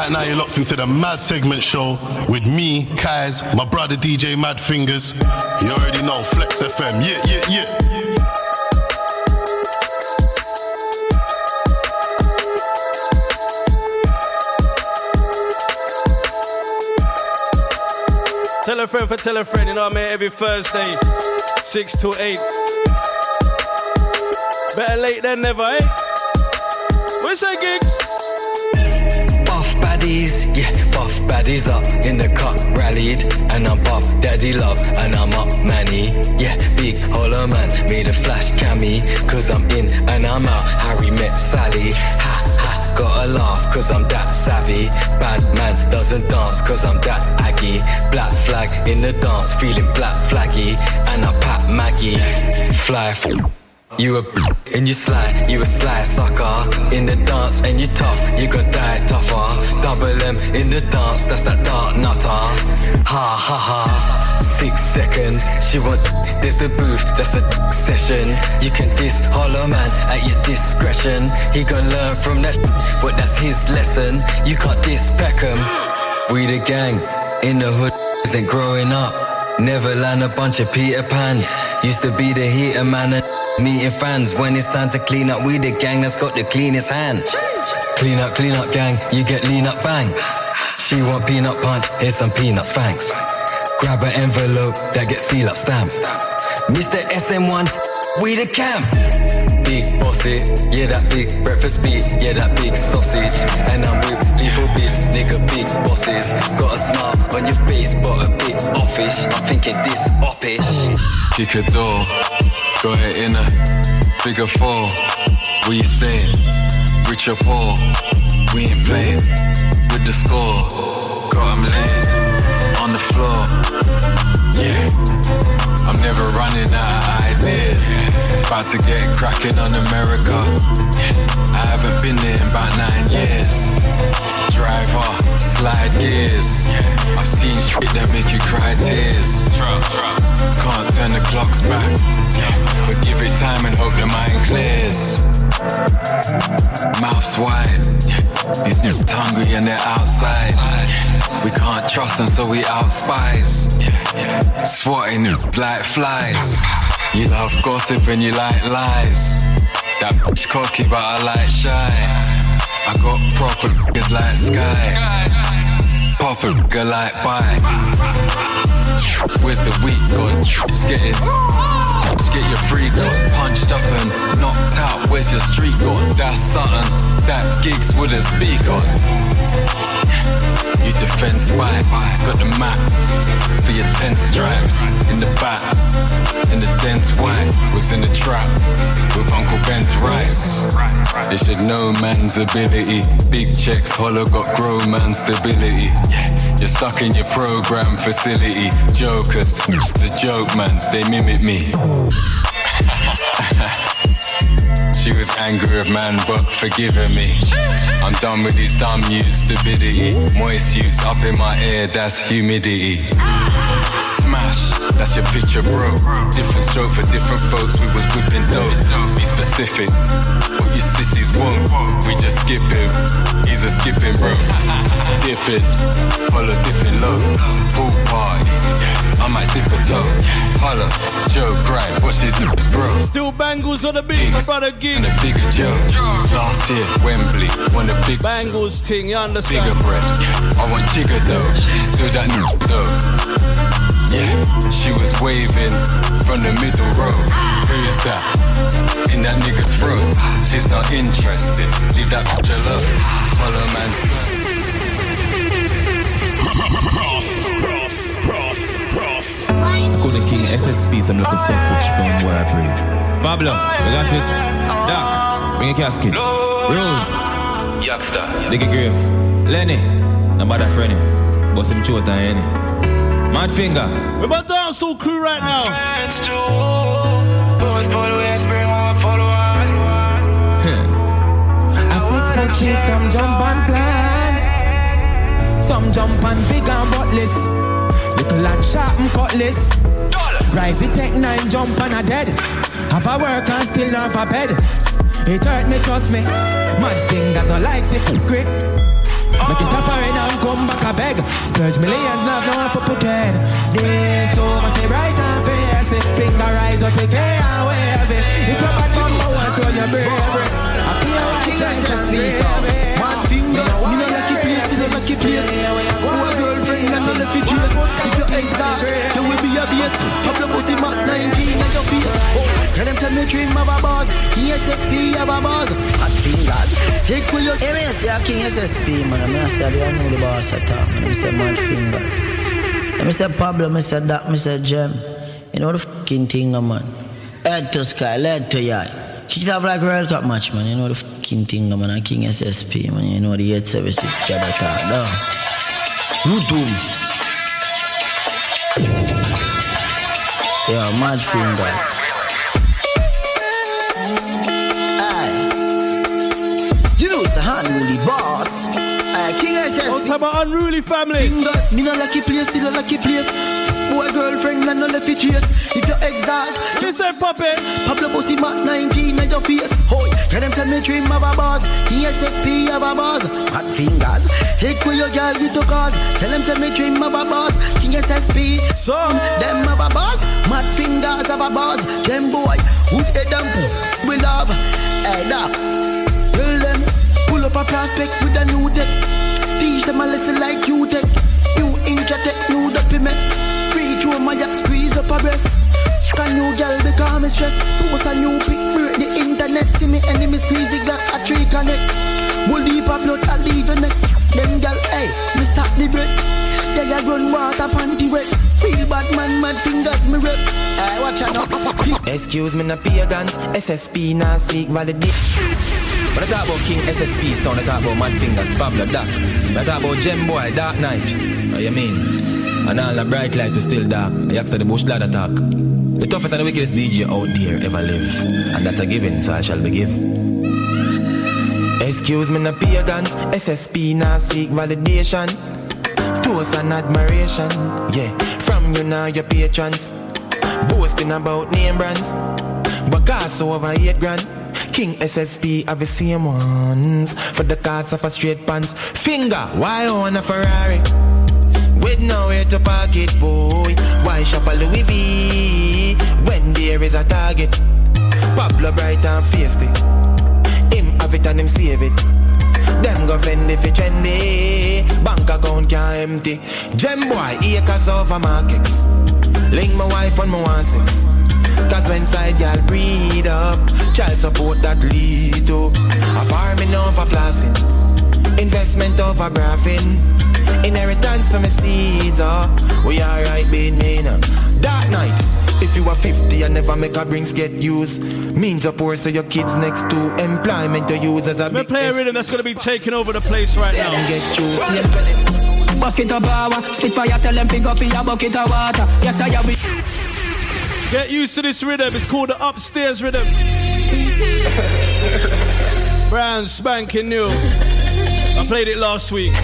Right now, you're locked into the Mad Segment Show with me, Kaz, my brother DJ Mad Fingers. You already know, Flex FM. Yeah, yeah, yeah. Tell a friend for tell a friend, you know what I mean? Every Thursday, 6 to 8. Better late than never, eh? What you say, Giggs? Baddies, yeah, buff baddies up in the cup, rallied, and I'm buff daddy love, and I'm up manny, yeah, big hollow man, made a flash cammy, cause I'm in and I'm out, Harry met Sally, ha ha, gotta laugh, cause I'm that savvy, bad man doesn't dance, cause I'm that aggy, black flag in the dance, feeling black flaggy, and I pat Maggie, fly you a and you sly, you a sly sucker. In the dance and you tough, you gon' die tougher. Double M in the dance, that's that dark nutter. Ha ha ha. Six seconds, she want There's the booth, that's a session. You can diss hollow man at your discretion. He gon' learn from that but that's his lesson. You can't diss Peckham. We the gang, in the hood isn't growing up Never land a bunch of Peter Pans Used to be the heater man and Meeting fans when it's time to clean up. We the gang that's got the cleanest hand. Clean up, clean up, gang. You get lean up, bang. She want peanut punch. Here's some peanuts, thanks. Grab an envelope that gets seal up stamped. Mr. SM1, we the camp. Big bossy, yeah that big breakfast beat, yeah that big sausage. And I'm with evil biz, nigga big bosses. Got a smile on your face, but a bit offish. I'm thinking this offish. Kick a door, it in a bigger four. What you saying? Rich or poor? We ain't playing with the score. Got 'em laying on the floor. Yeah, never running out of ideas. About to get cracking on America. I haven't been there in about nine years. Driver, slide gears. I've seen shit that make you cry tears. Can't turn the clocks back. But give it time and hope the mind clears. Mouths wide. These niggas hungry and they're outside. We can't trust them, so we out spies. Swatting like flies. You love gossip and you like lies. That bitch cocky, but I like shy. I got proper niggas like sky. Pop a nigga like bye. Where's the weak gone? Just getting. Get your free gun punched up and knocked out. Where's your street gone? That's something that Giggs wouldn't speak on. You defend spy, got the map for your ten stripes in the back. In the dense white was in the trap with Uncle Ben's rice. They should know man's ability. Big checks, hollow got grown man stability. Yeah, you're stuck in your program facility. Jokers, a joke, man. They mimic me. She was angry with man, but forgiving me. I'm done with these dumb youths, stupidity. Moist youths up in my ear, that's humidity. Smash, that's your picture, bro. Different stroke for different folks, we was whipping dope. Be specific, what you sissies won't. We just skip him, he's a skipping bro. Dipping, holla dipping low. Pool party, I might dip a toe. Holla, Joe Bright, watch these nippers, bro. Still bangles on the beat, my brother Gig. And a bigger Joe. Last year, Wembley, won a big bangles ting, you understand? Bigger bread. I want jigger though. Still that new though. Yeah, she was waving from the middle row. Who's that? In that nigga's throat. She's not interested. Leave that bitch alone. Follow man. Golden King SSP, some little circles from where I pray. Pablo, we got it. Doc, bring a casket. Rose, Youngster. Diggy Grave. Lenny, no bother friendly. Boss him chota any. Mad finger. We're about to dance all crew right now. I six foot shit, some jump and plan. Some jump and big and buttless. Little and sharp and cutlass. Rise it take nine jump and a dead. Have a work and still not have a bed. It hurt me, trust me. Mad fingers no like if grip. Make it a foreign and come back a beg. Splurge millions, not no one for head. This over say right and it. Finger rise up, pick and wave it. A base. Pop your pussy Mac 19 in your face. Oh, tell them tell me dream of a boss. King SSP of a boss. Mad fingers, take with your. Hey, me say King SSP, man. I'm say I know the boss at all. Man. I say mad fingers. I say Pablo, I say that, I say Gem. You know the fucking thing, man. Head to sky, lead to yard. Kick it off like World Cup match, man. You know the fucking thing, man. King SSP, man. You know the 876 gather card, no. Rotom. Yeah, mad fingers. Aye. You know it's the unruly boss. Aye, King SSP. What's about unruly family? Fingers, me no lucky place, still a lucky place. Boy, girlfriend, and no left it chase. If you exalt, listen, puppet. Pablo Bossy Mac 19 at your face. Hoy, tell them tell me dream of a boss. King SSP of a boss. Hot fingers, take with your girl with the cause. Tell them tell me dream of a boss. King SSP, some them of a boss. Mad fingers of a boss. Them boy, who head them we love. Hey, doc. Tell them, pull up a prospect with a new tech. Teach them a lesson like you tech. New intratech, new document. Reach through my yacht, squeeze up a breast. Can you girl become a stress? Post a new pic, break the internet. See me squeeze it like a tree connect. Will deep a blood, I leave your neck. Them girl, hey, me stop the break. Yeah, yeah, run water, panty wet. Feel bad man, mad fingers, me rep. Hey, watch out. Excuse me, na pagans. SSP na seek validate. But I talk about King SSP sound, I talk about Mad Fingers, Pablo, Doc. I talk about Gem Boy, Dark Knight. What you mean? And all the bright light is still dark. I asked the bush lad attack. The toughest and the wickedest DJ out there ever live. And that's a given, so I shall be give. Excuse me, no pagans. SSP now seek validation. Toast and admiration. Yeah, from you now, your patrons. Boasting about name brands. But cost over eight grand. King SSP have the same ones. For the cost of a straight pants. Finger, why own a Ferrari? With nowhere to park it, boy. Why shop a Louis V? When there is a target. Pablo Bright and feisty. Him have it and him save it. Them go fend if it trendy. Bank account can't empty. Gem boy, acres over markets. Link my wife on my one six. Cause when side gal breed up, child support that lead to a farming over flossing, investment over braffing, inheritance from the seeds. Oh, we alright, being Nina. Ah. Dark night. If you are 50 and never make a drinks get used, means a poor so your kids next to employment to use as a I'm gonna play a rhythm that's gonna be taking over the place right now. Get juice. Bucket of power, stick fire, tell them pick up your bucket of water. Yes, I have it. Get used to this rhythm. It's called the upstairs rhythm. Brand spanking new. I played it last week.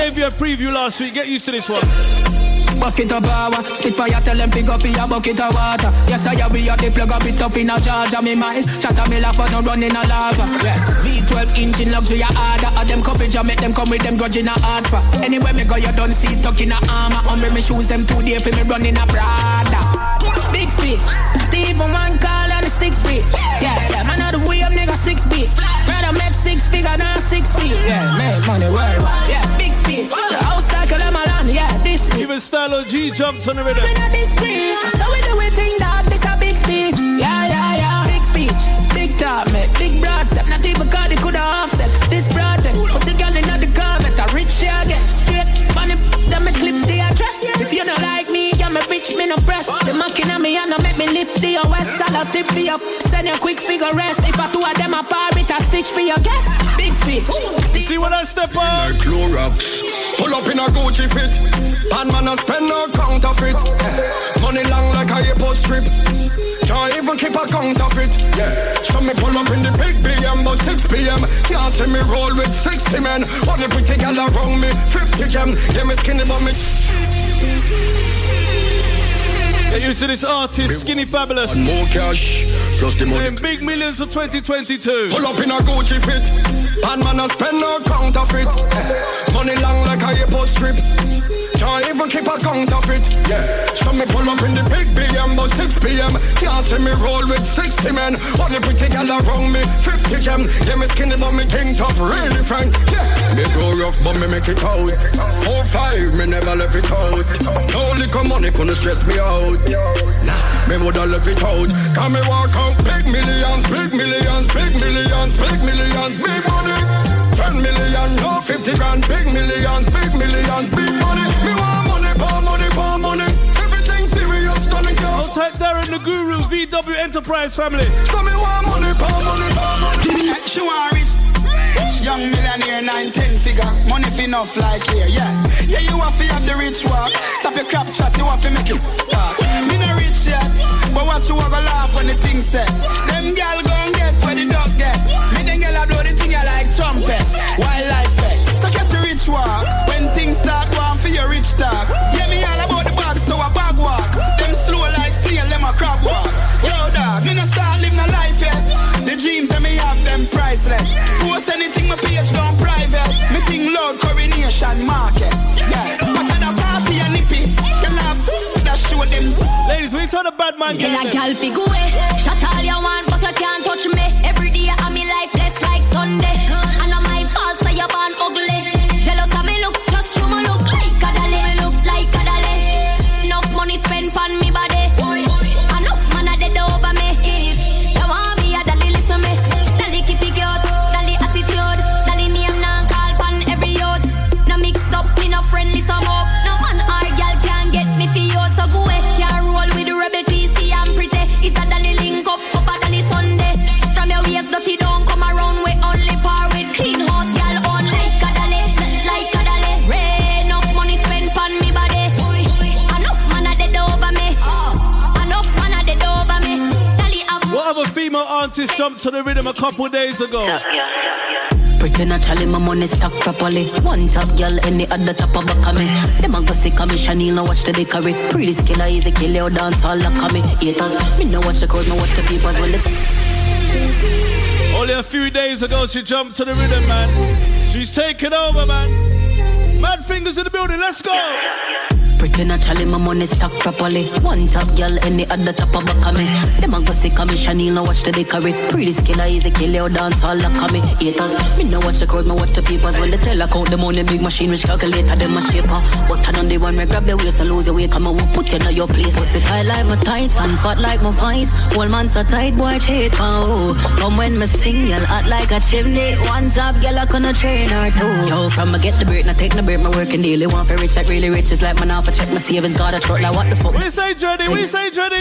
Gave you a preview last week. Get used to this one. Bucket of power, stick fire, tell them pick up your bucket of water. Yes, I have it, the plug up it up in a of me mind. Chatter me laugh, but no run in a lava. Yeah. V12 engine luxury harder. Of them coverage, I make them come with them grudge in a hard for. Anywhere me go, you don't see tuck in a armor. On me, me shoes them two day for me running a Prada. Big speech, on one call and six feet. Yeah, yeah, man, out the way up, nigga, six feet. Rather make six figure than six feet. Yeah, make money worldwide. Yeah, big speech. The house like a land, yeah, this speech. Even Stylo G jumped on the rhythm. We not discreet, so we do we think that this a big speech. Yeah, yeah, yeah, big speech, big talk, make big broad step. Not even God, it could have offset this project. Put in the carpet, a rich yeah, get straight. Money, then me clip the address. If you don't like me, I'm a rich, me no press. The monkey on me and I make me lift the OS. I'll tip for you, send you a quick figure rest. If I two of them apart, it a stitch for your guess. Big speech. See when I step on? Like Clorox. Pull up in a Gucci fit. Bad man a spend no counterfeit. Money long like a airport strip. Can't even keep a counterfeit. Yeah. So me pull up in the big BM, but 6 p.m. Can't see me roll with 60 men. Only pretty gal around me, 50 gem. Yeah, me skinny but me. Get used to this artist, Skinny Fabulous. And more cash, plus the money. Saying big millions for 2022. Pull up in a Gucci fit. Bad man I spend no counterfeit. Money long like a airport strip. Can't even keep a counterfeit. Yeah. So me pull up in the big BM, but 6 p.m. Can't see me roll with 60 men. Only pretty gal around me, 50 gem. Yeah, me skinny but me king tough, really frank. Yeah. Me go rough but me make it out. Four five, me never left it out. No liquor money couldn't stress me out. Nah, me woulda left it out. Can me walk out big millions, big millions, big millions, big millions, big money. 10 million, no 50 grand, big millions, big millions, big money. Me want money, power money, power money. Everything serious, done it, girl. I'll type Darren the Guru, VW Enterprise family. So me want money, power money, power money. She want rich. Young millionaire, nine, ten figure. Money fi enough like here, yeah. Yeah, you have have the rich walk. Stop your crap chat, you have to make it talk. Me no rich yet, but what you want to laugh when the thing said. Them gal gon' get where the dog get. Me then gal a blow the thing I like trumpet. Wildlife effect. So catch your rich walk. When things start going for your rich talk. Priceless. Post anything my page down private. Me think loud coronation market. Yeah, but at a party and nippy, you laugh, that show them. Ladies, we saw the bad man Tell get a there. fi go away. Jumped to the rhythm a couple days ago. Pretty naturally, my money stack properly. One top girl, any other top of back of me. Them a go see me, Chanel, no watch the bakery. Pretty skiller, easy kill your dance all like me. Haters, me no watch the crowd, no watch the peoples when they. Only a few days ago, she jumped to the rhythm, man. She's taking over, man. Mad fingers in the building, let's go. Pretty naturally, my money stack properly. One top girl, any other top of back of me. Them a go see me, Chanel, no watch the bakery. Pretty skiller, easy kill your dance all like me. Haters, me no watch the crowd, me watch the peoples when they tell I count the money, big machine which calculator them a shaper. But I done the one where grab the waist and lose your way, come on, put you in your place. Pussy tight like my tights and fat like my vice. Whole man so tight, boy, cheat pow. Come when me sing, girl, hot like a chimney. One top girl, I couldn't train her too. Yo, from I get the break, now take the break, my working daily. Want for rich, like really rich, it's like my off, I check my savings, got a truck, like what the fuck. We say Johnny, we say Johnny.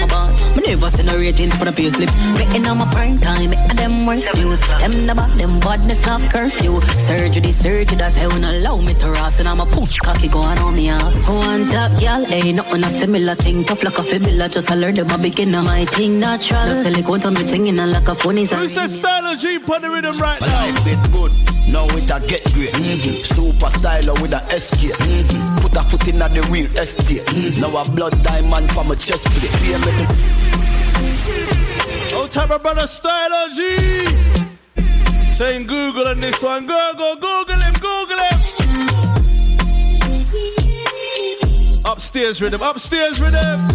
Me never seen no ratings for the pay slip. Waiting on my prime time, and them worst views. Them the bad, them badness off curfew. Surgery, surgery, that I won't allow me to rust. And I'm a push cocky going on me ass. One top, y'all, ain't nothing a similar thing. Tough like a fibula, just I learned them a beginner. My thing natural. No silicone to me thing in a like a phone is a Who says Stylo G on the rhythm right My now? life get good, now it a get great. Mm-hmm. Super styler with a SK. Mm-hmm. Put a foot in the real estate. Mm-hmm. Now a blood diamond for my chest plate. Pay me the Oh, type of brother Stylo G. Saying Google on this one. Go, go, Google him, Google him. Upstairs rhythm, upstairs rhythm.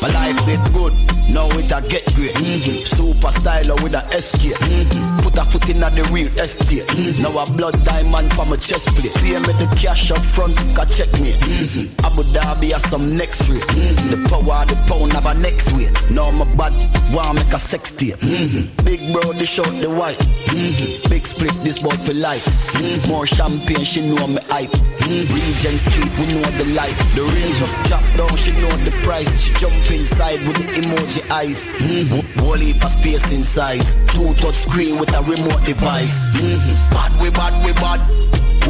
My life get good, now it a get great. Mm-hmm. Super styler with a SK. Mm-hmm. Put a foot in the real estate. Mm-hmm. Now a blood diamond for my chest plate. Pay me the cash up front, got check me. Mm-hmm. Abu Dhabi has some next rate. Mm-hmm. The power of the pound have a next weight. Now my bad, want make a sex tape. Mm-hmm. Big bro, they short the white. Mm-hmm. Big split, this boy for life. Mm-hmm. More champagne, she know me hype. Mm-hmm. Regent Street, we know the life. The range just drop down, she know the price. She jump inside with the emoji eyes. Mm-hmm. Heap of space inside. Two touch screen with a remote device. Mm-hmm. Bad we bad we bad.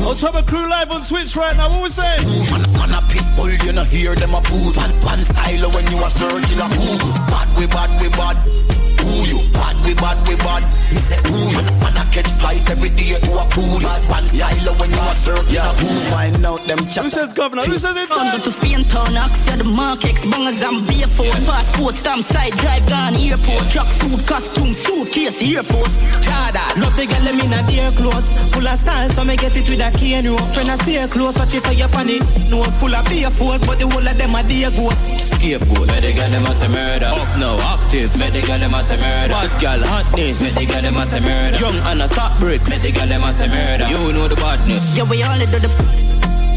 On top of crew live on Twitch right now. What we saying? Man, man a pit bull, you know hear them a boot. Pan, pan style when you are searching a Google. Bad we bad we bad. Who you? Bad we bad we bad. Me say who you? Man, man a catch flight every day to a pool. Bad pan style when you are searching a Google. Find out them chat. Who says governor? Who says it? Under to Spain town, Axia the markets, bangers and barefoot. Passport, stamp, side drive, gone airport. Truck suit, costume, suitcase, Air Force. Jada, love the girl, them in a dear close. Full of style, so me get it with a cane rope. Friend, I stay close, watch it for your panic. Nose full of beer force, but the whole of them are dear ghosts. Scapegoat, where the girl them a murder. Up now, active, where the girl them a say murder. Bad girl, hotness, where the girl them a say murder. Young Anna, stop bricks, where the girl them a say murder. You know the badness. Yeah, we only do the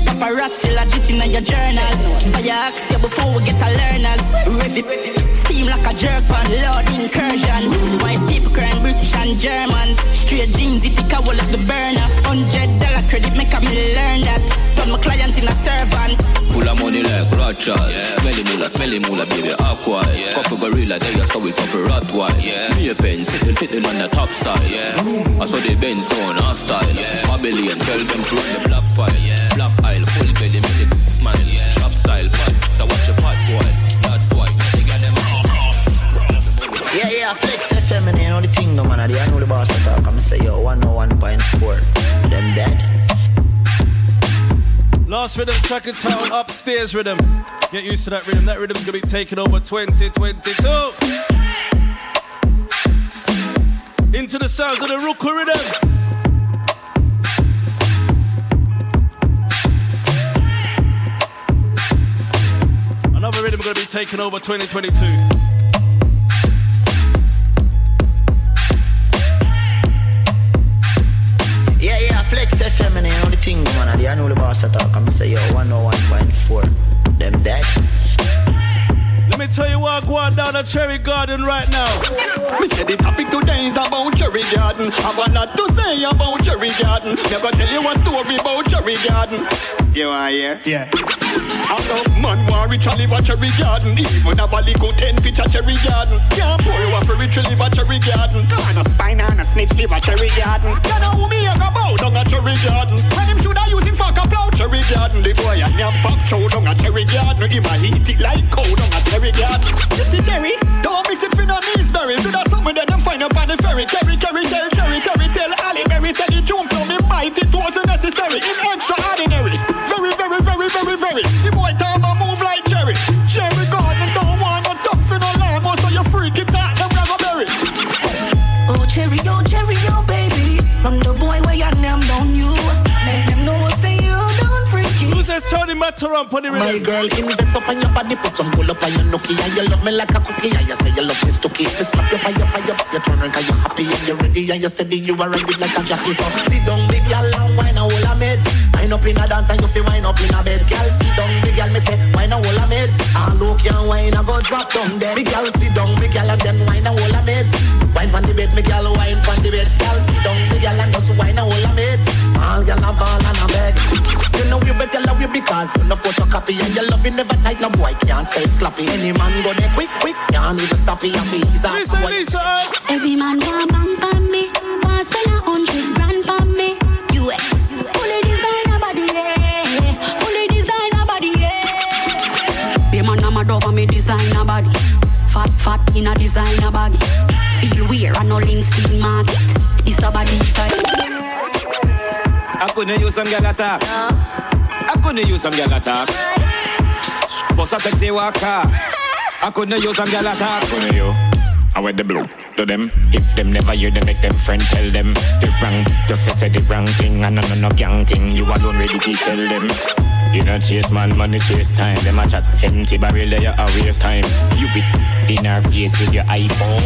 paparazzi legit in your journal. But you ask you before we get a learners. Rev it, steam like a jerk on Lord incursion. White people crying British and Germans. Straight jeans, it take a wall of the burner. Hundred dollar credit, make a me learn that. Turn my client in a servant. Full of money like Rothschild. Yeah. Smelly moolah, smelly moolah, baby, aqua. Yeah. Couple gorilla, they are so we couple Rottweil. Yeah. Me a pen, sitting, sitting on the top style. Yeah. I saw the Benz on our style. Yeah. Babylon, tell them to run the black file. Yeah. Style, pot. Now watch your pot, boy. That's why. They got them Yeah, yeah, Flex FM, and you know the thing, man. I know the boss talk. I'm say, yo, 101.4. Them dead. Last rhythm track entitled Upstairs Rhythm. Get used to that rhythm. That rhythm's gonna be taking over 2022. Into the sounds of the Ruku rhythm. Rhythm gonna be taking over 2022. Yeah, yeah, Flex FM, and you know the thing, man. I know the boss talk. I'm say, yo, 101.4. Them dead. Let me tell you what going down at Cherry Garden right now. Me say the topic today is about Cherry Garden. Have a lot to say about Cherry Garden. Never tell you a story about Cherry Garden. You are here? Yeah. Enough man want rich and live a cherry garden. Even a valley go ten pitch a cherry garden. Yeah, boy, you want for rich live a cherry garden. Got a spine and a snitch live a cherry garden. Can a woman me a go bow down a cherry garden. When him should I use him for a plow cherry garden. The boy and nyam pop chow down a cherry garden. Him a heat it like cold down a cherry garden. You see cherry? Don't mix it with no knees berry Do that something that them find up on the ferry. Cherry, cherry, tell, cherry, cherry, Tell Halle Berry. Said he jumped to me bite It wasn't necessary, it in. My girl, invest up on your body, put some pull up on your nookie, and you love me like a cookie, and you say you love this stookie. Me slap you your by your back, you turn 'cause you happy and you ready and you steady, you are ready like a jockey. So sit down, big girl, and wine a whole a meds. Wine up in a dance and you feel wine up in a bed. Girl, sit down, big girl, me say wine a whole a meds. And look and wine a go drop down there. Big girl, sit down, big girl, and then wine a whole a meds. Wine pon the bed, me girl, wine pon the bed. Girl, sit down, big girl, and just wine a whole a meds. All girl a ball and a beg. You know you better love you because you no photocopy and your love it never tight. No boy can't say it sloppy. Any man go there quick, quick, can't even stop it. And ease up. Lisa, Lisa. Every man want bang on me. Want spend a hundred grand on me. US. Fully designer body, yeah. Fully designer body, yeah. Be man, I'm a dove me designer body. Fat, fat in a designer body. Feel weird, I no links in market. This a body type. I couldn't use some gal attack. I couldn't use some gal attack. Boss a sexy walker. I couldn't use some gal attack. Couldn't you? I wear the blue to them. If them never hear them, make them friend tell them the wrong. Just for say the wrong thing and no no no gang thing. You alone ready to sell them. You know chase man, money chase time. Them a chat empty barrel, they a waste time. You be in her face with your iPhone.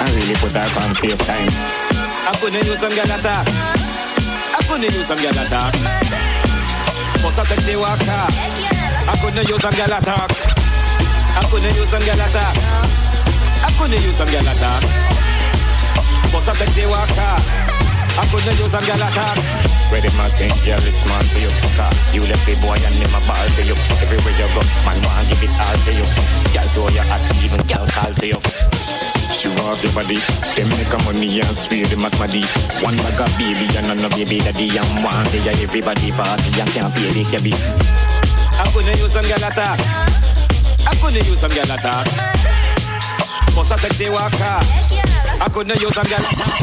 I really put her on FaceTime. I couldn't use some gal attack. I couldn't use some gal attack. Boss a sexy walker. I couldn't use some gal attack. I couldn't use some gal attack. I couldn't use some gal attack. Boss a sexy walker. I couldn't use some gal attack. Ready my thing, girl, it's man to you. Car you left the boy and him a ball to you. Everywhere you go, man want give it all to you. Girl to your heart, even girl call to you. She walk your body, them make a money and swear them as money. One bag of baby and no baby daddy and one day I everybody party and can't pay the cabby. I couldn't use some gal attack. I couldn't use some gal attack. Boss a sexy walker. I couldn't use some gal attack.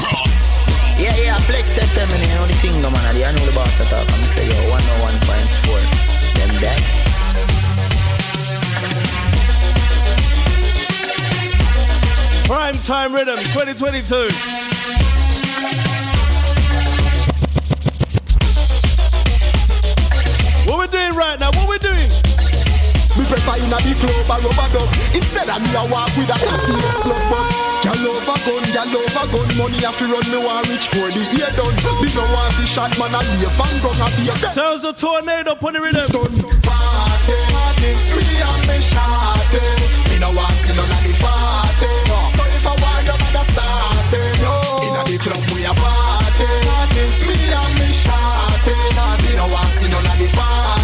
Yeah, yeah, Flex FM, and you know the thing, no man. I know the boss at all. I'm say, yo, 101.4. Them dead. Prime time rhythm 2022. What we doing right now? What we doing? Me prefer in a big club a rubber duck Instead of me a walk with a 38 slug butt Girl love a gun, girl love a gun Money a fi run me want reach for the ear done Me no want see shot man a leave and gun a be a Sounds a tornado on the rhythm Me and me shawty. Me no want see none of the party. So if I want no matter starting Inna the club we a party. Me and me shawty. Me no want see none of the party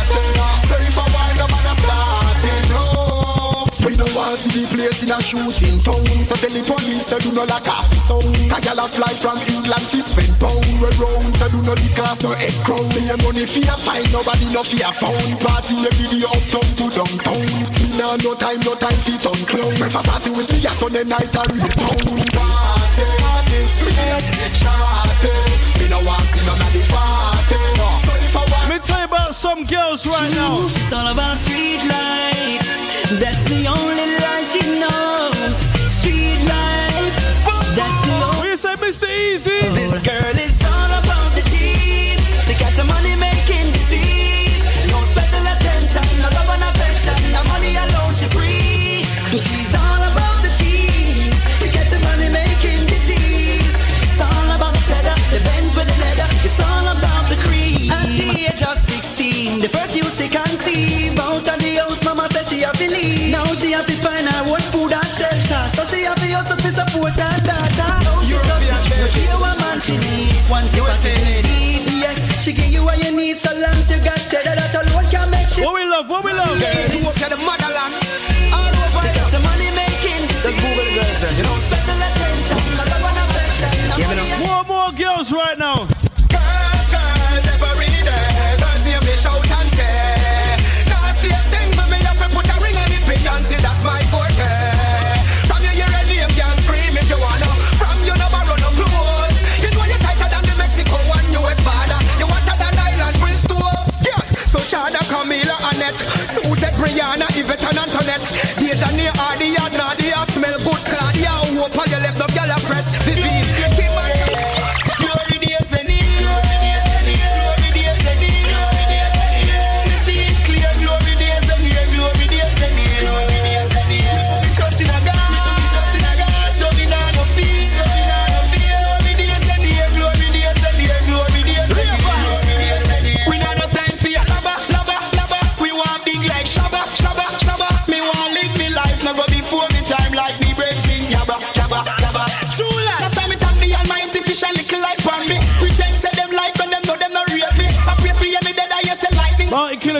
No want see the place in a shooting town. So tell the police say do no like the sound. A gal a fly from England fi spend pound We round. So do no lick off no head crown. Me a money fi a find nobody no fi a found. Party every day uptown to downtown. Me nah no time no time fi turn clown. Prefer party with me a Sunday night a real town. Party, party, me get shawty eh. Me no want see none of the party tell you about some girls right now. It's all about street life. That's the only life she knows. Street life. That's the only. We say Mr. Easy. This girl is have to find her own food and shelter. So she have to hustle to support her daughter. You love she give you a man she need. One thing was deep, yes. She give you what you need so long as you got cheddar that alone can make shit. What we love, what we love. Girl, you up to the motherland. All over the the money making. Let's Google the girls then. You know, special attention. No love and affection. no money More, more girls right now. Suzette, Brianna, Yvette and Antoinette. Deja, Nia, Ardia, Nadia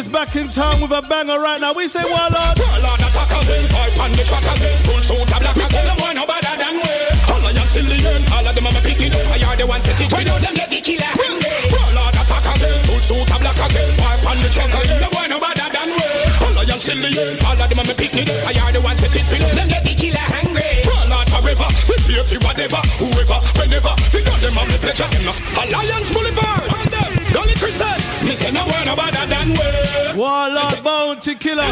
Killer's back in town with a banger right now. We say Warlord. Warlord attack again, pipe on the track again. Full suit of black, say them one no better than we. All of you still the end, all of them are pick it up. I are the ones set it. We know them get the killer. Warlord attack again, full suit of black again. Pipe on the track again. Them one no better than we. All of you still the end, all of them are pick it up. I are the ones set it. We know them get the killer hungry. Warlord forever, we pay for whatever, whoever, whenever. We got them on the pleasure. No Alliance Boulevard. On them, Dolly Christian. Me say no one no better than we. Warlord Bounty Killer.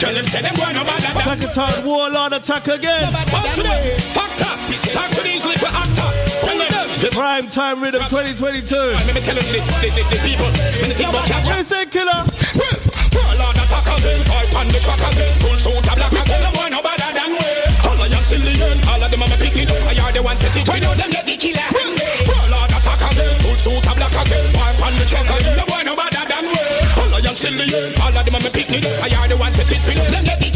Tell them say them one no better than Attack attack, Warlord attack again. Back to them. Fucked up. Talk to these little actors. Tell them. Prime time rhythm 2022. Let me tell them this, this, this, this people. When they think about capture. What say killer? Well, Warlord attack again. Pipe on the track again. Full suit of black. Me say one no better than we. All of you still the end. All of them are pick it up. I are the ones set it. We know them get the killer. Warlord attack again. Full suit of black again. Pipe on the track again. Them one no better than we. All you still the. All of them are pick it up. I are the ones set it. We know them get the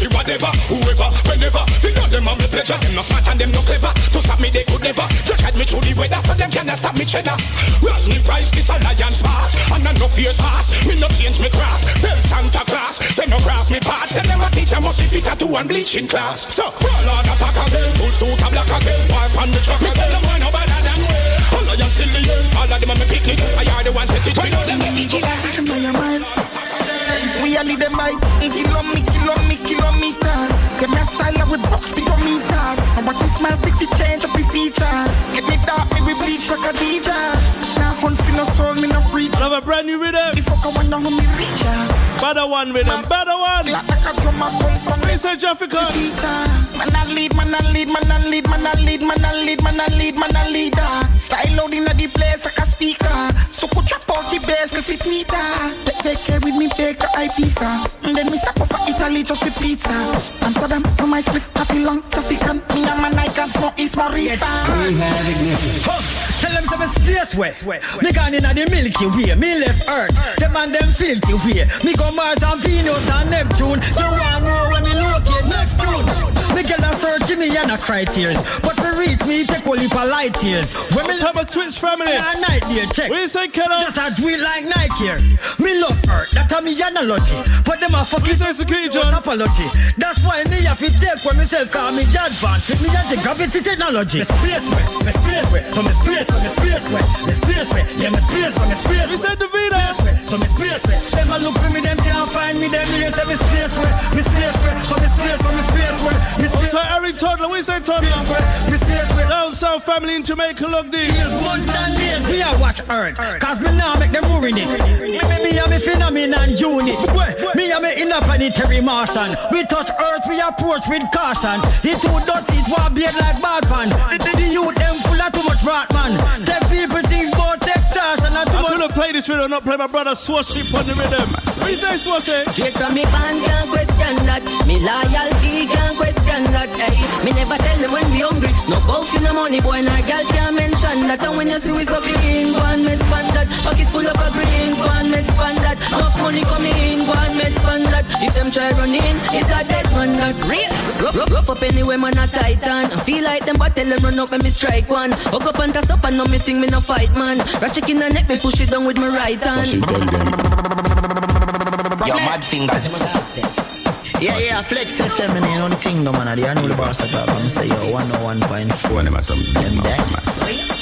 We whatever, whoever, whenever. We know them on the pleasure. Them no smart and them no clever. To stop me they could never. Just had me through the weather so them cannot stop me cheddar. Rodney Price this alliance pass. And I no fears pass. Me no change me cross. Tell Santa Claus. They no cross me parts. They never teach a must fit a two and bleaching class. So, Warlord attack again. Full suit of black again. Wipe on the truck. Me say them one no better than we. All of you still the end. All of them are me pick it. I are the ones that it. We know them make it killer. We are lead them by kilometers, kilometers, kilometers. Get me a style with box speedometers. And what is my to change up the features. Get me dark, me we bleach like a DJ. Now hunt for no soul, me no preach. Love a brand new rhythm. Fuck I want down on me reach. Better one rhythm, better one. Like a drum, I come from say Jaffica. Man I lead, man I lead, man I lead, man I lead, man I lead, man I lead, man I leader. Ah. Style out inna the place like a speaker. So could chop out the bass, me fit meter. Take take care with me baker I pizza. And then me stop off for Italy just with pizza. Amsterdam for my split, I feel long traffic and me and my Nike and smoke is my reefer. Tell them some space wet. Me gone inna the Milky Way. Me left Earth. Them and them filthy way. Me go Mars and Venus and Neptune. You want know when me locate next June? Me get a search me and a cry tears. But for reach me take only for light years. When me Top of Twitch family. a night there check. We say killer. Just a do it like Nike here. Me love Earth. That a me analogy. But them a fucking John. apology. That's why me have to take when me self call me advance. With me and the gravity technology. Me space way. Me space way. So me space way. Me space way. Me space way. Yeah, me space way. Me space way. We said the Vita. So me space way. Them a look for me, them can't find me. Them here say me space way. Me space way. So me space way. Me space way. So Eric Toddler, we say Toddler. Me space way. Down South family in Jamaica, look. Years, months and days, we a watch Earth. Cause me now make them urinate. Me, me, me a me phenomenon unit. Me a me interplanetary Martian. We touch Earth, we approach with caution. It too dirty, it want beard like bad fan. The youth them full of too much rat man. Them people think about extortion and too I'm much. gonna play this rhythm, not play my brother Swaship on the rhythm. We say Swashy. Straight from me band can't question that. Me loyalty can't question that. Hey, me never tell them when we hungry. No bout in the money, boy, nah girl can't mention that. And when you see we so clean, go and me spend that. Pocket full of a greens, go and me spend that. Enough money coming in, go and me spend that. If them try run in, it's a dead man that. Real. Rough, rough, rough up anyway, man, a titan. I feel like them, but tell them run up and me strike one. Hook up and toss up and know me think me no fight, man. Ratchet in the neck, me push it down with my right hand. Yo, mad fingers. Yeah, yeah, flex FM and on thing, no man. I know the boss at all. I'm say yo, 101.4. Them there.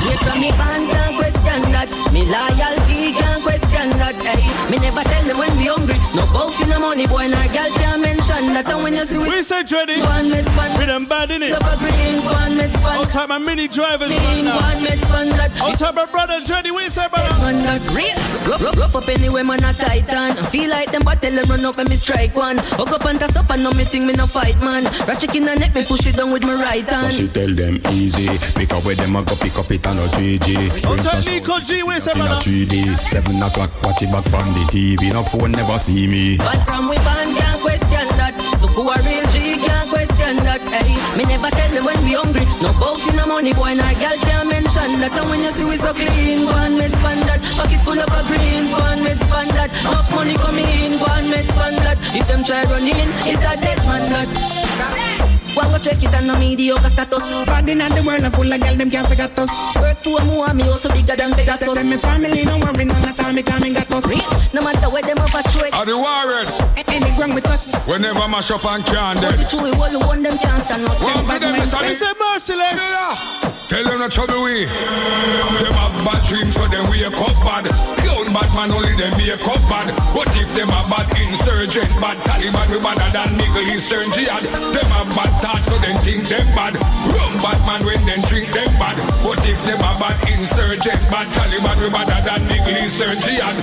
Straight from me band can't question that. Me loyalty can't question that. Hey, me never tell them when we hungry. No bout in the money, boy, nah girl can't mention that. And when you see we We say Dreddy. go and me spend. Rhythm bad, innit? Love a greens, go and me. All time my mini drivers right Lean, go now. and me spend that. All time my brother Dreddy, we say brother. Man, that real. Rough, rough, rough up anyway, man, a titan. I feel like them, but tell them run up and me strike one. Hook up and toss up and know me think me no fight, man. Ratchet in the neck, me push it down with my right So hand. she tell them easy. Pick up where them a go pick up it on a 3G. All Nico G, we say in a brother. 3D. Seven o'clock, watch it back on the TV. No phone never see me. But from we band can't question that. So who a real G can't question that. Hey, me never tell them when we hungry. No bout in the money, boy, nah girl can't mention that. And when you see we so clean, go and me spend that. Pocket full of a greens, go and me spend that. Enough money coming in, go and me spend that. If them try run in, it's a dead man that. One go check it and no mediocre status. Bad in the world, I'm full of girl, them can't figure us. Work for more, me also bigger than Pegasus. Tell me family, no worry, none of time, me coming got us. No matter where them up a throw it. Are the warrior? Any ground we touch. Whenever mash up and can't. Was it true? We all one them can't stand no. One of them is It's a merciless. Tell them not trouble we. Them have bad dreams, so them wake up bad. Clown bad man, only them make up bad. What if them a bad insurgent, bad Taliban, we badder than Middle Eastern jihad. Them have bad thoughts, so them think them bad. Rum bad man when them drink them bad. What if them a bad insurgent, bad Taliban, we badder than Middle Eastern jihad.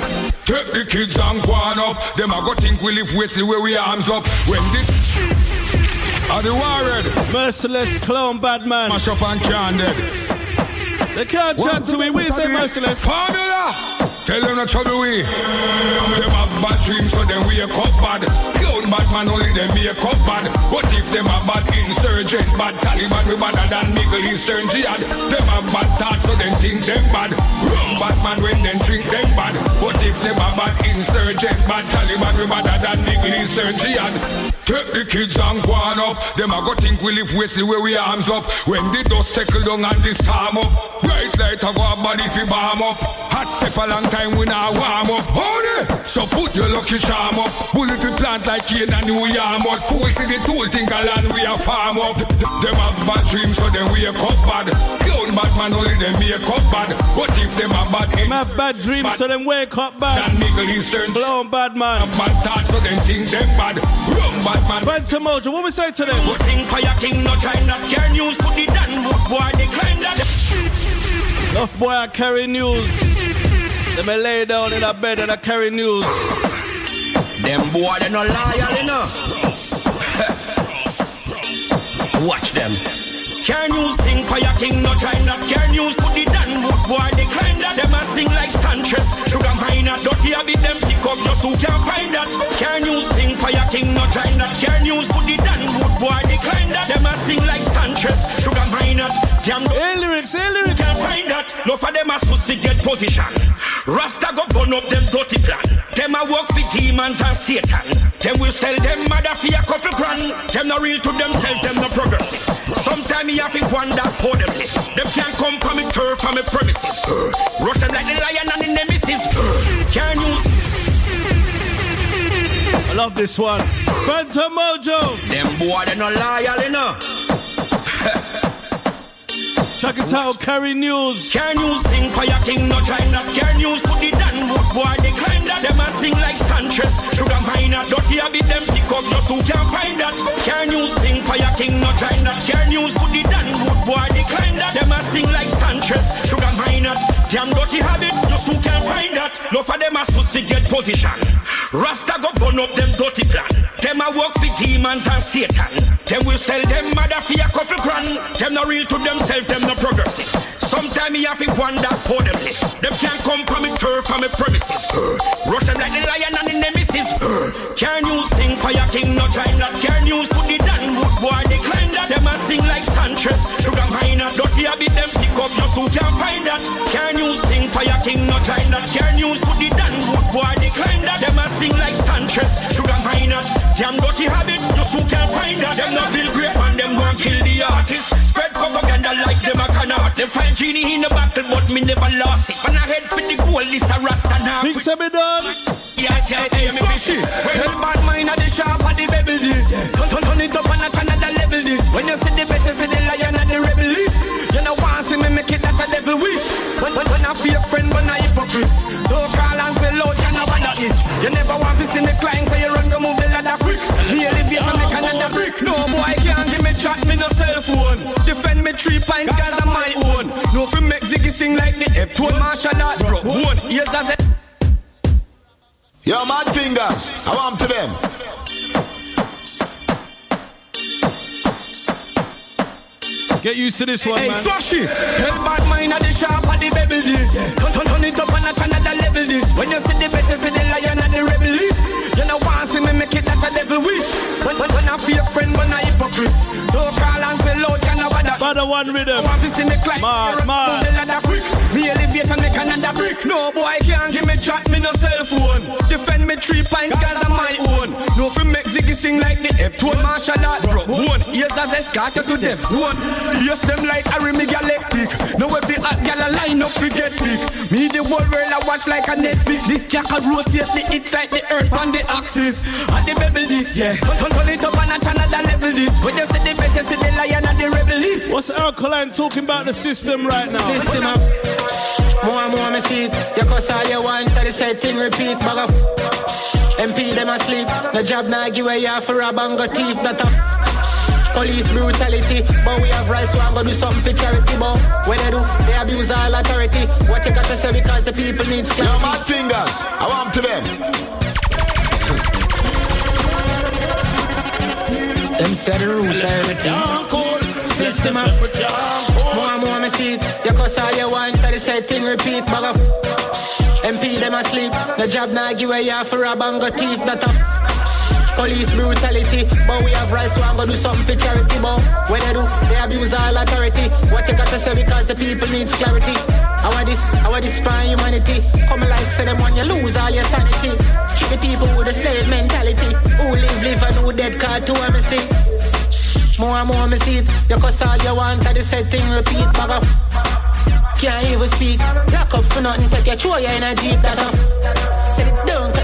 Take the kids and go on up. Them a go think we live with the way we arms up. When this are the warrior. Merciless clown bad man. Mash up and can dead. They can't chat to me. We say merciless. Formula. Tell them not trouble we. Them have bad dreams, so them wake up bad. Clown bad man, only them make up bad. What if them a bad insurgent, bad Taliban, we badder than Middle Eastern jihad. Them have bad thoughts, so them think them bad. Rum bad man when them drink them bad. What if them a bad insurgent, bad Taliban, we badder than Middle Eastern jihad. Take the kids and go on up. Them a go think we live the way we arms up. When the dust settle down and this storm up. Bright light a go a body fi bomb up. Hot step a long time we not warm up. It. So put your lucky charm up. Bullet we plant like cane and new yam up. Cool see the tool think a land we a farm up. Them have bad dreams so them wake up bad. Clown bad man only them make up bad. What if them a bad Them have bad dreams, so them wake up bad. Than Middle Eastern Clown bad man. Bad thoughts so them think them bad. Rum bad man. Phantom Mojo, what we say to them? Good thing for your king, no try not care news. Put the Dan boy, decline that. Enough boy, I carry news. They may lay down in a bed and I carry news. Them boy, they no loyal enough. Watch them. Care news thing for your king, no try not care news. Put the Dan Wood boy, decline that. Them a sing like Sanchez. Sugar minor, dirty a bit them pick up your suit, can't find that. Care news thing for your king, no try not care news. Put the Dan Wood boy, decline that. Them a sing like Sanchez. Sugar minor, damn. Hey lyrics, hey lyrics. Can't find that. No for them a pussy get position. Rasta go burn up them dirty plan. Them a work for demons and Satan. Them will sell them mother for a couple grand. Them not real to themselves, them no progressive. Sometimes me have to wonder how them live. Them can't come from me turf from me premises. Uh, rush them like the lion and the nemesis. Uh, can you? I love this one. Phantom Mojo. Them boy they no loyal enough. Check it out, carry news. Care news for your king, no try not care news. Put the Dan Wood boy, they climb that. Them a sing like Sanchez. Sugar minor, dirty a bit them pick up your suit, can't find that. Care news for your king, no try not care news. Put the Dan Wood boy, they climb that. Them a sing like Sanchez. Sugar minor, damn dirty habit, your suit can't find that. No for them a pussy get position. Rasta go burn up them dirty plan. Them a work for demons and Satan. Them will sell them mother for a couple grand. Them not real to themselves, them no progressive. Sometimes me have to wonder how them live. Them can't come from me turf from me premises. Uh, rush them like the lion and the nemesis. Uh, care news thing for your king, no try not care news. Put the Dan Wood boy, decline that. Them a sing like Sanchez. Sugar dirty a bit them pick up your suit, can't find that. Care news thing for your king, no try not care news. Put the Dan Wood boy, decline that. Them a sing like Sanchez. Sugar damn dirty habit, your suit can't find that. Them not build great and them want kill the artist. Spread propaganda like them a cannot. They find genie in the battle, but me never lost it. When I head for the goal, this a rasta now. Think say me done. Yeah, yeah, yeah, me fishy. Tell bad mind at the shop of the rebel this. Turn, turn, it up on a Canada level this. When you see the best, you see the lion and the rebel leaf. You know want see me make it that a devil wish. When, when, when I fake friend, when I hypocrite. Don't call and say loud, you know what that is. You never want Defend me three pints, cause I'm my own. No fi make Ziggy sing like the Eptone martial art, bro. One, here's a Yo, mad fingers, I want to them. Get used to this one, Hey, man. Swashy, tell bad mind at the shop of the rebel this. Turn, turn, turn it up on a Canada level this. When you see the best, you see the lion and the rebel leaf. You know want see me make it that a devil wish. When, when, when I fake friend, when I hypocrite. Don't Another one rhythm. I want to see me climb. Mad, mad. The ladder quick. Me elevate and make another brick. No boy can't give me chat, me no cell phone. Defend me three pints cause I'm my own. No fi make Ziggy sing like the F-tone. Martial art broke one. Ears as escort to death zone. Yes, them like Harry me galactic. Now every hot gal a line up fi get big. Me the whole world I watch like a Netflix. This jack a rotate the hits like the earth on the axis. And the bevel this, yeah. Turn turn it up and a another level this. When you see the best, you see the lion and the rebel leaf. What's Alkaline talking about the system right now? System up. More and more me see it. You cause all you want, tell the same thing repeat, bag up. MP them asleep. No job now give away you for a bang of thief that up. Police brutality, but we have rights, so I'm gonna do something for charity, but when they do, they abuse all authority. What you got to say because the people need clarity. Now, mad fingers, I want to them. Them said the root everything. System. More and more me see it. You cause all you want, tell the same thing repeat, bag up. MP them asleep. No job now give away for a bang of thief that up. Police brutality, but we have rights, so I'm gonna do something for charity, but when they do, they abuse all authority. What you got to say because the people needs clarity. I want this, I want this for humanity. Come like say them when you lose all your sanity. Keep the people with a slave mentality. Who live, live, and who dead card to MC. More and more me see it. You cause all you want, I the thing repeat, bag off. Can't even speak. Lock up for nothing, take your throw you in a jeep, that off. Set it down,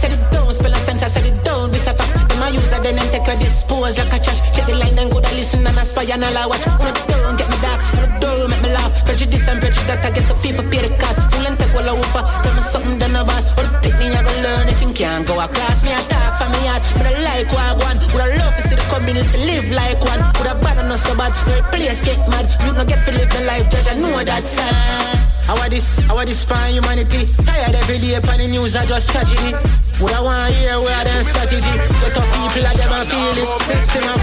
set it down, spell a sense, I set it down, this a fact. Them a use it, then take your dispose like a trash. Check the line, then go to listen and aspire and all I watch. Put it down, get me dark, put it down, make me laugh. Prejudice and prejudice that I get the people pay the cost. Full and take all I offer, tell me something done a boss. Or the picnic you gonna learn if you can't go across. Me a talk for me heart, but I like what I want. Would I love to see the community live like one. Would I bad and not so bad, where place get mad. You no get to live the life, judge, I know that sign. I want this, I want this for humanity. Tired every day upon the news, I just tragedy. Would I want to hear where them strategy? But tough people like them, I feel it. System of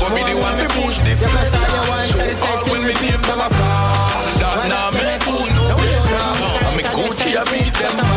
What be the one to push this? You must have your one, tell the same thing, come up. That now me cool no better. I'm a Gucci, I beat them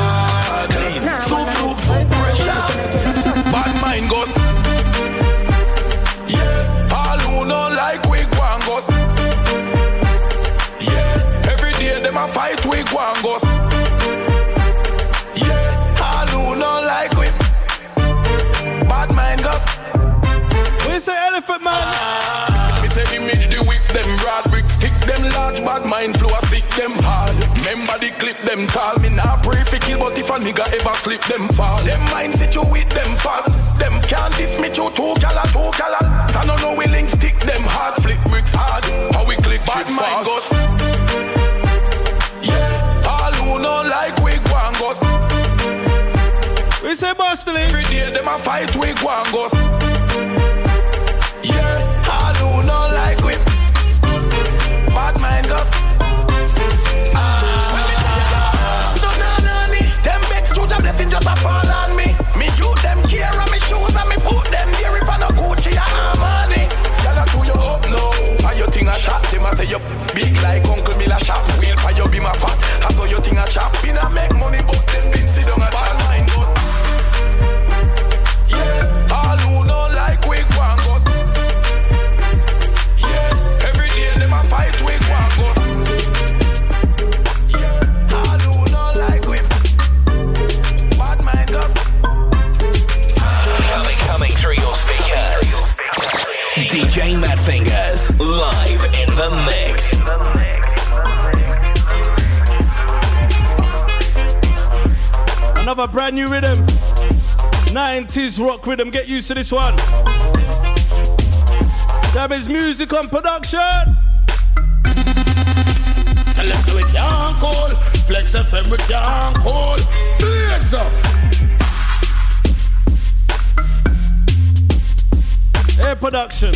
elephant man? Ah. Me say image the whip them broad brick stick them large bad mind flow a stick them hard. Remember the clip them tall. Me nah pray for kill, but if a nigga ever slip them fall. Them mind sit you with them fast. Them can't diss me to two gala, two gala. So no no we link stick them hard, flip bricks hard. How we click bad mind goes. Yeah, all who no like we go and goes. We say Boston. Every day them a fight we go and. Say you big like Uncle Miller shop wheel for you be my fat. I saw you think I chop. Me not make money but them been sit down and chat. Mind goes. Yeah, all who no like we and goes. Yeah, every day them a fight we and goes. Coming, through your speakers. DJ Mad Fingers, live. Another brand new rhythm. 90s rock rhythm. Get used to this one. That is music on production. Tell them to we can't call. Flex FM we can't call. Blaze up. Air production.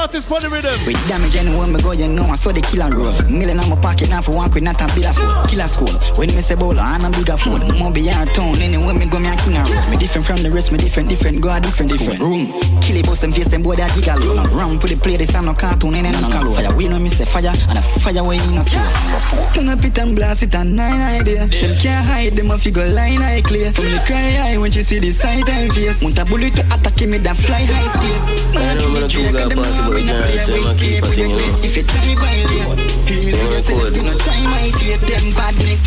Artist on the rhythm. With damage anywhere me go, you know I saw the killer roll. Million on my pocket now for one quid, not a bill of food. Killer school. When me say bowler, I'm a bigger phone. More beyond town, anywhere me go, me a king a roll. Me different from the rest, me different, different, go a different, different room. Kill it, bust them face, them boy that jiggle. No round, put the play, this I'm no cartoon, and no color. Fire, we know me say fire, and a fire way in a slow. Turn up it and blast it and nine idea. Them can't hide, them a figure line eye clear. From the cry high when you see the sight and face. Want a bullet to attack me that fly high space. I know I'm too got party, but girl, say my keep a thing, you know. If you try violate, he know code. Do not try my fate, them badness.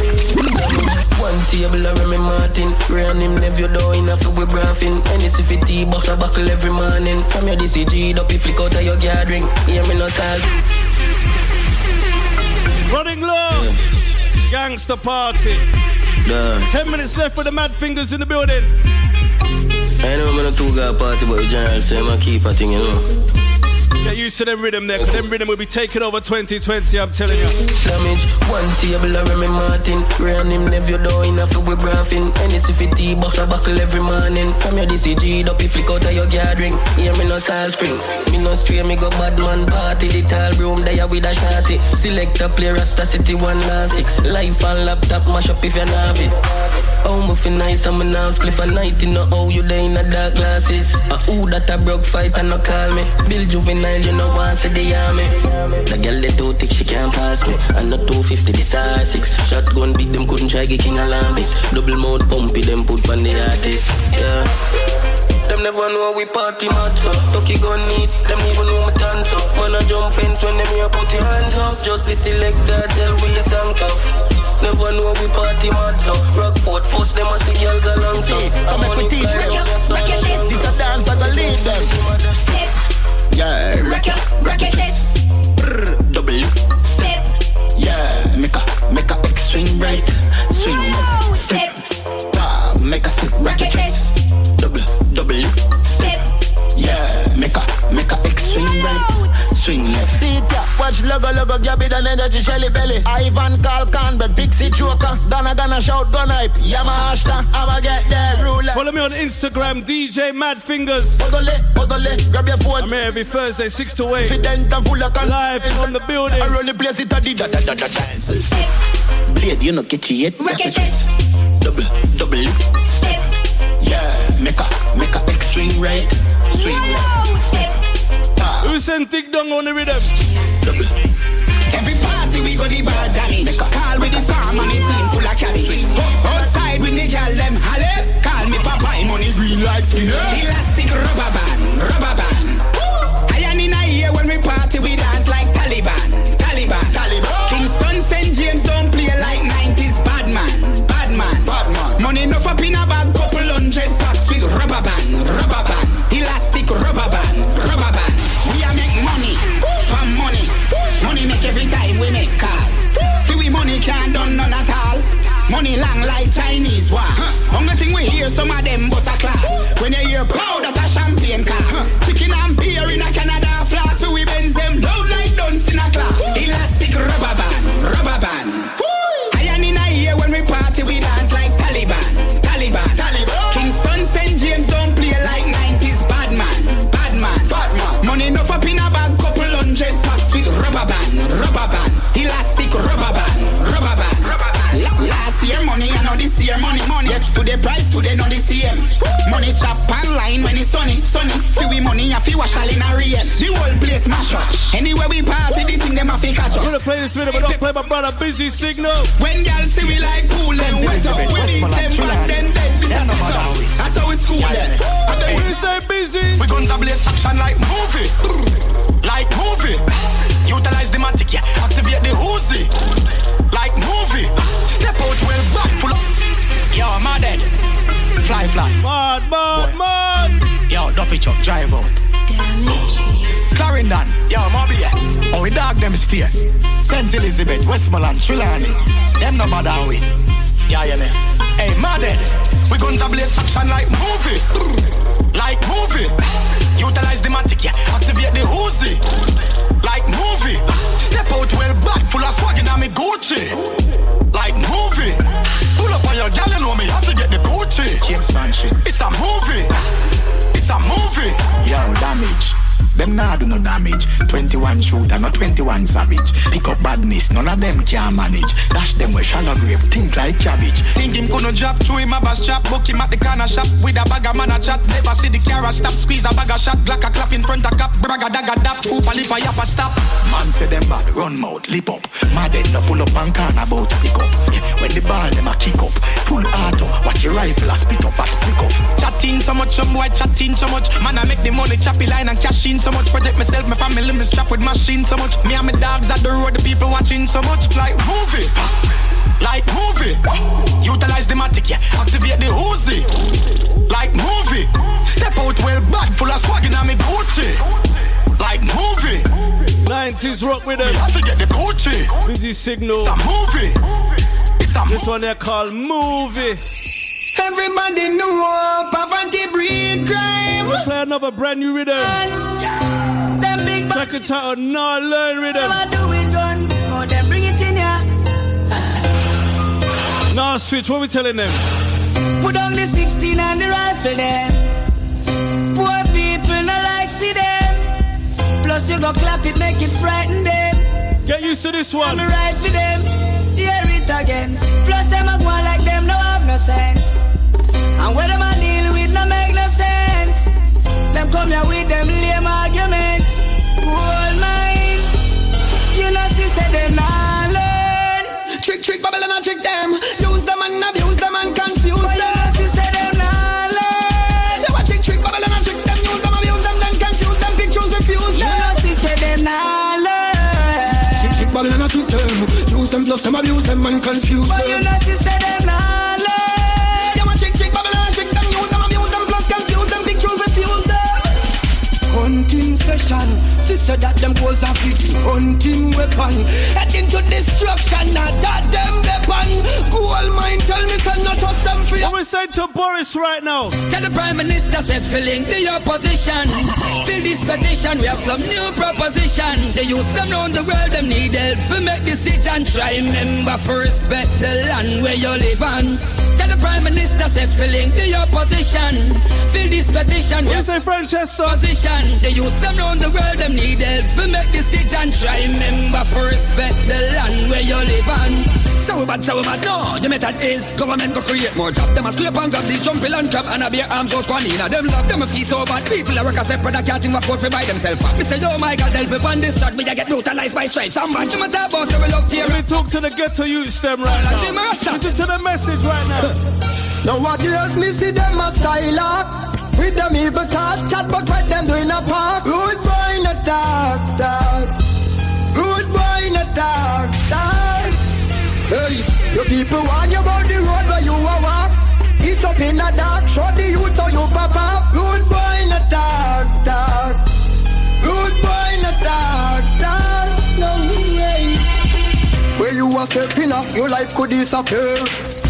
One table around me Martin Ran him nephew down in a foot with braffin Any if it tea bust a buckle every morning From your DCG up you flick out of your gathering Hear me no size Running low. Gangster party. Done. Ten minutes left for the mad fingers in the building. I know I'm not too got party, but the general say I'm keep a thing, you know. Get used to them rhythm there, 'cause them rhythm will be taking over 2020, I'm telling you. Damage, one table around me Martin. Ran him nephew down in a foot with braffin Any if it tea bust a buckle every morning. From your DCG up you flick out of your gathering. Hear me no salt spring. Me no stray, me go bad man party. The tall room there with a shotty Select a play Rasta City one last six. Life on laptop mash up if you have it Oh, me feel nice, I'm a now spliff a night in the oh, you there in the dark glasses. Uh, who that a broke fight and no call me. Bill juvenile, you know, want to the army. The girl they too thick, she can't pass me. And the 250, this are six. Shotgun beat them, couldn't try get king alarm this. Double mode pumpy, them put on the artist. Yeah. Them never know we party mad so Tucky gun neat, them even know me dance so Man a jump fence when them here put your hands up Just the selector, tell with the song tough Never know we party mad so Rockford first them a see girl go long so Come make we teach them. This a dance I go lead them. Step Yeah, Rock your, rock your chest. Double. Step. Yeah, make a make a X swing right, swing it, yeah. Watch logo logo, Gabby and energy shelly belly. Ivan call Canberra, Pixie Joker. Gonna gonna shout gun hype. Yama Ashta, I'ma get there, ruler. Follow me on Instagram, DJ Mad Fingers. Odole, odole, grab your phone. I'm here every Thursday, 6 to 8. Confident and full of con- Live on the building. I run the place, it a di da da da da dance. Blade, you know get you yet. Rock. Double, double. Step. Yeah, make a make a X swing right, swing left. Step. Who sent Thick Dung on the rhythm? Every party we go the bad damage. Call with the farm and the team full of cabbage. Outside with the gal them halef. Call me papa, money green like skinner. Elastic rubber band, rubber band. Chinese war. Only thing we hear some of them bust a clap. When you hear proud that a champagne car. Chicken and beer in a Canada money, money. Yes, to the price, today not the same. Money chop online when it's sunny, sunny. Feel we money, I feel wash all in a rain. The whole place mash up. Anywhere we party, the thing them a fi catch I'm up. gonna play this video, but don't play my brother Busy Signal. When girls see we like cool and wet up, we beat them back then dead. That's how we school them. And then We say busy. We guns a blaze action like movie. Like movie. Utilize the matic, yeah. Activate the Uzi. Yo, am I dead? Fly, fly. Mad, mad, mad. Yo, dumpy truck, drive out. Clarendon, yo, Mobay, yeah. Oh, we dog them stay. St. Elizabeth, Westmoreland, Trelawny. Them no bother we. Yeah, yeah, man. Hey, my dead. We guns a blaze action like movie. Like movie. Utilize the matic, yeah. Activate the Uzi. Like movie. Step out well back, full of swag in me Gucci. Like movie. On your gal, you know me, have to get the Gucci. James Bond shit. It's a movie. It's a movie. Yo, damage. Them nah do no damage. 21 shooter, not 21 savage. Pick up badness, none of them can manage. Dash them with shallow grave, think like cabbage. Think him gonna drop, through him a bus chop, book him at the corner shop with a bag of man a chat. Never see the car a stop, squeeze a bag of shot, black a clap in front of cap, bragga dagga dap, oof a lip a yap a stop. Man say them bad, run mouth, lip up. Mad no pull up and can about to pick up. When the ball them a kick up, full auto, watch your rifle a spit up at flick up. Chatting so much, some boy chatting so much. Man, I make the money choppy line and cash in so much. Protect myself, my family, me strap with machine so much. Me and my dogs at the road, the people watching so much. Like movie, like movie. Utilize the matic, yeah. Activate the Uzi, like movie. Step out well bad, full of swag in me Gucci, like movie. 90s rock with them. Me have to get the Gucci. Busy signal. It's a movie. It's a This one they call movie. Everybody know poverty breed crime. Play another brand new rhythm. Them big Check it out, not learn rhythm. Never do it gun. Them bring it in ya. Now switch, what we telling them? Put on the 16 and the rifle them. Poor people no like see them. Plus you go clap it, make it frighten them. Get used to this one. I'm right for them. Hear it again. Plus them a go like them no have no sense. And where them a deal with no make no sense. Them come here with them lame argument. Gold mine. You know see say them nah learn. Trick trick Babylon and trick them. Use them and abuse them and confuse them. You know say them nah learn. They want trick trick Babylon and trick them. Use them abuse them then confuse them. Pictures refuse them. You know say them nah learn. Trick, trick, Babylon, I trick them. Use them, plus them, abuse them, and confuse But them. you know see say them nah Hunting session. Sister that them goals are fit. Hunting weapon. Heading to destruction, not that them weapon. Gold mine, tell me, son, not trust them for What we say to Boris right now? Tell the Prime Minister, say, filling the opposition. Fill this petition, we have some new proposition. The youth, them round the world, them need help to make decision. Try remember for respect the land where you live on. Prime Minister, say, filling the opposition. Fill this petition, What you say, Francesca? position. The youth, them round the world, them need help to make decision. Try remember for respect the land where you live on. So we bad, so bad, no. The method is government go create more job. Them a scrape and grab the jumpy land crab and a beer arms so squan in. Them love them a fee so bad. People a work a separate, I can't think afford for by themselves. Me say, oh my God, help me on this track. Me a get brutalized by stripes. I'm bad, boss, so we love tear Let me talk to the ghetto youth them right now. Listen to the message right now. now what Nowadays, me see them a style up. With them evil talk, chat, but what them do in a park. Rude boy in a talk, talk. Rude boy in a talk, talk. Hey, your people warn you about the road where you a walk. Eat up in the dark, show the youth how you pop up. Where you a stepping up, your life could disappear.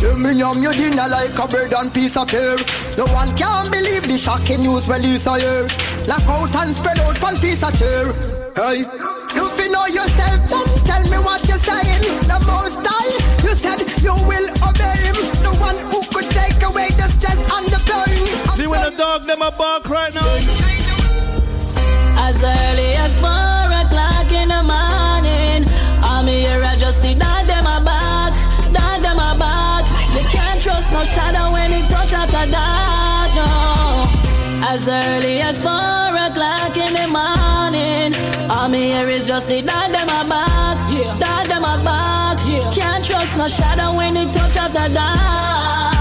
You me yum your dinner like a bread and piece of pear. No one can believe the shocking news release a year. Lock out and spread out one piece of chair. Hey, you fi know yourself, then tell me what you're saying. The most high, you said you will obey him. The one who could take away the stress and the pain. See when the dog them a bark right now. As early as four no shadow when it touch after dark, no. As early as four o'clock in the morning, I'm here is just need that them a back, that them a back. Can't trust no shadow when it touch after dark.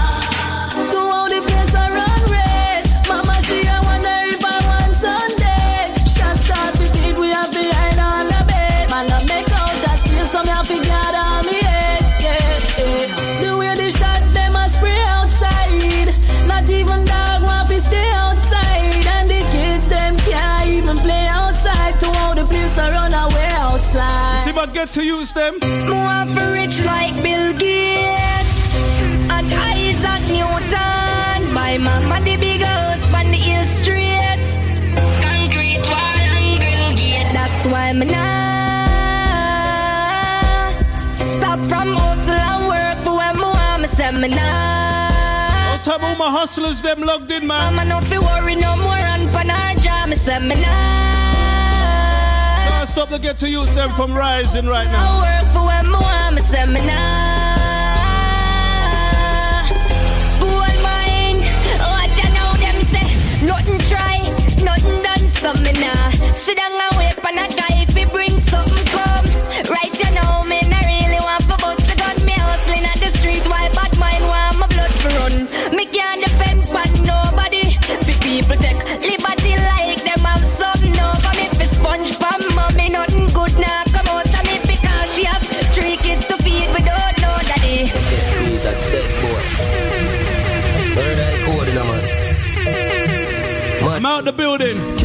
Get to use them. More for rich like Bill Gates and Isaac Newton. My mama the big house on the hill street. Concrete wall and grill gate. That's why me nah stop from hustle and work for when want me say me top of all my hustlers, them logged in, man. Mama no fi worry no more on pan our job. Me say me nah. The ghetto youth them from rising right I now. work for I you them say? Nothing try, nothing done. Sit down and wait for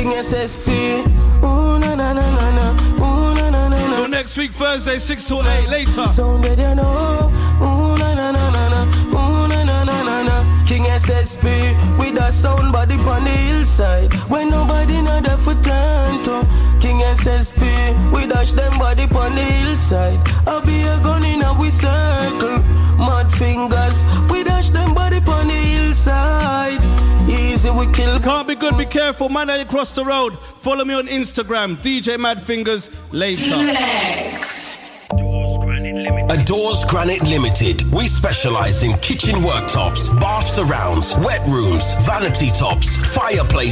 building. King SSP. Ooh, na na na na na. Ooh, na na na na. Next week, Thursday, 6 to 8. Later. Sounded you know. Ooh, na na na na na. Ooh, na na na na na. King SSP with a sound body on the hillside. When nobody know for turn to. King SSP we dash them body on the hillside. I'll be a gun in a we circle. Mad fingers we dash them body on the hillside. Easy we kill. Can't be good, be careful. Man, I cross the road. Follow me on Instagram, DJ Mad Fingers. Later. Adores Granite Limited. We specialize in kitchen worktops, bath surrounds, wet rooms, vanity tops, fireplace.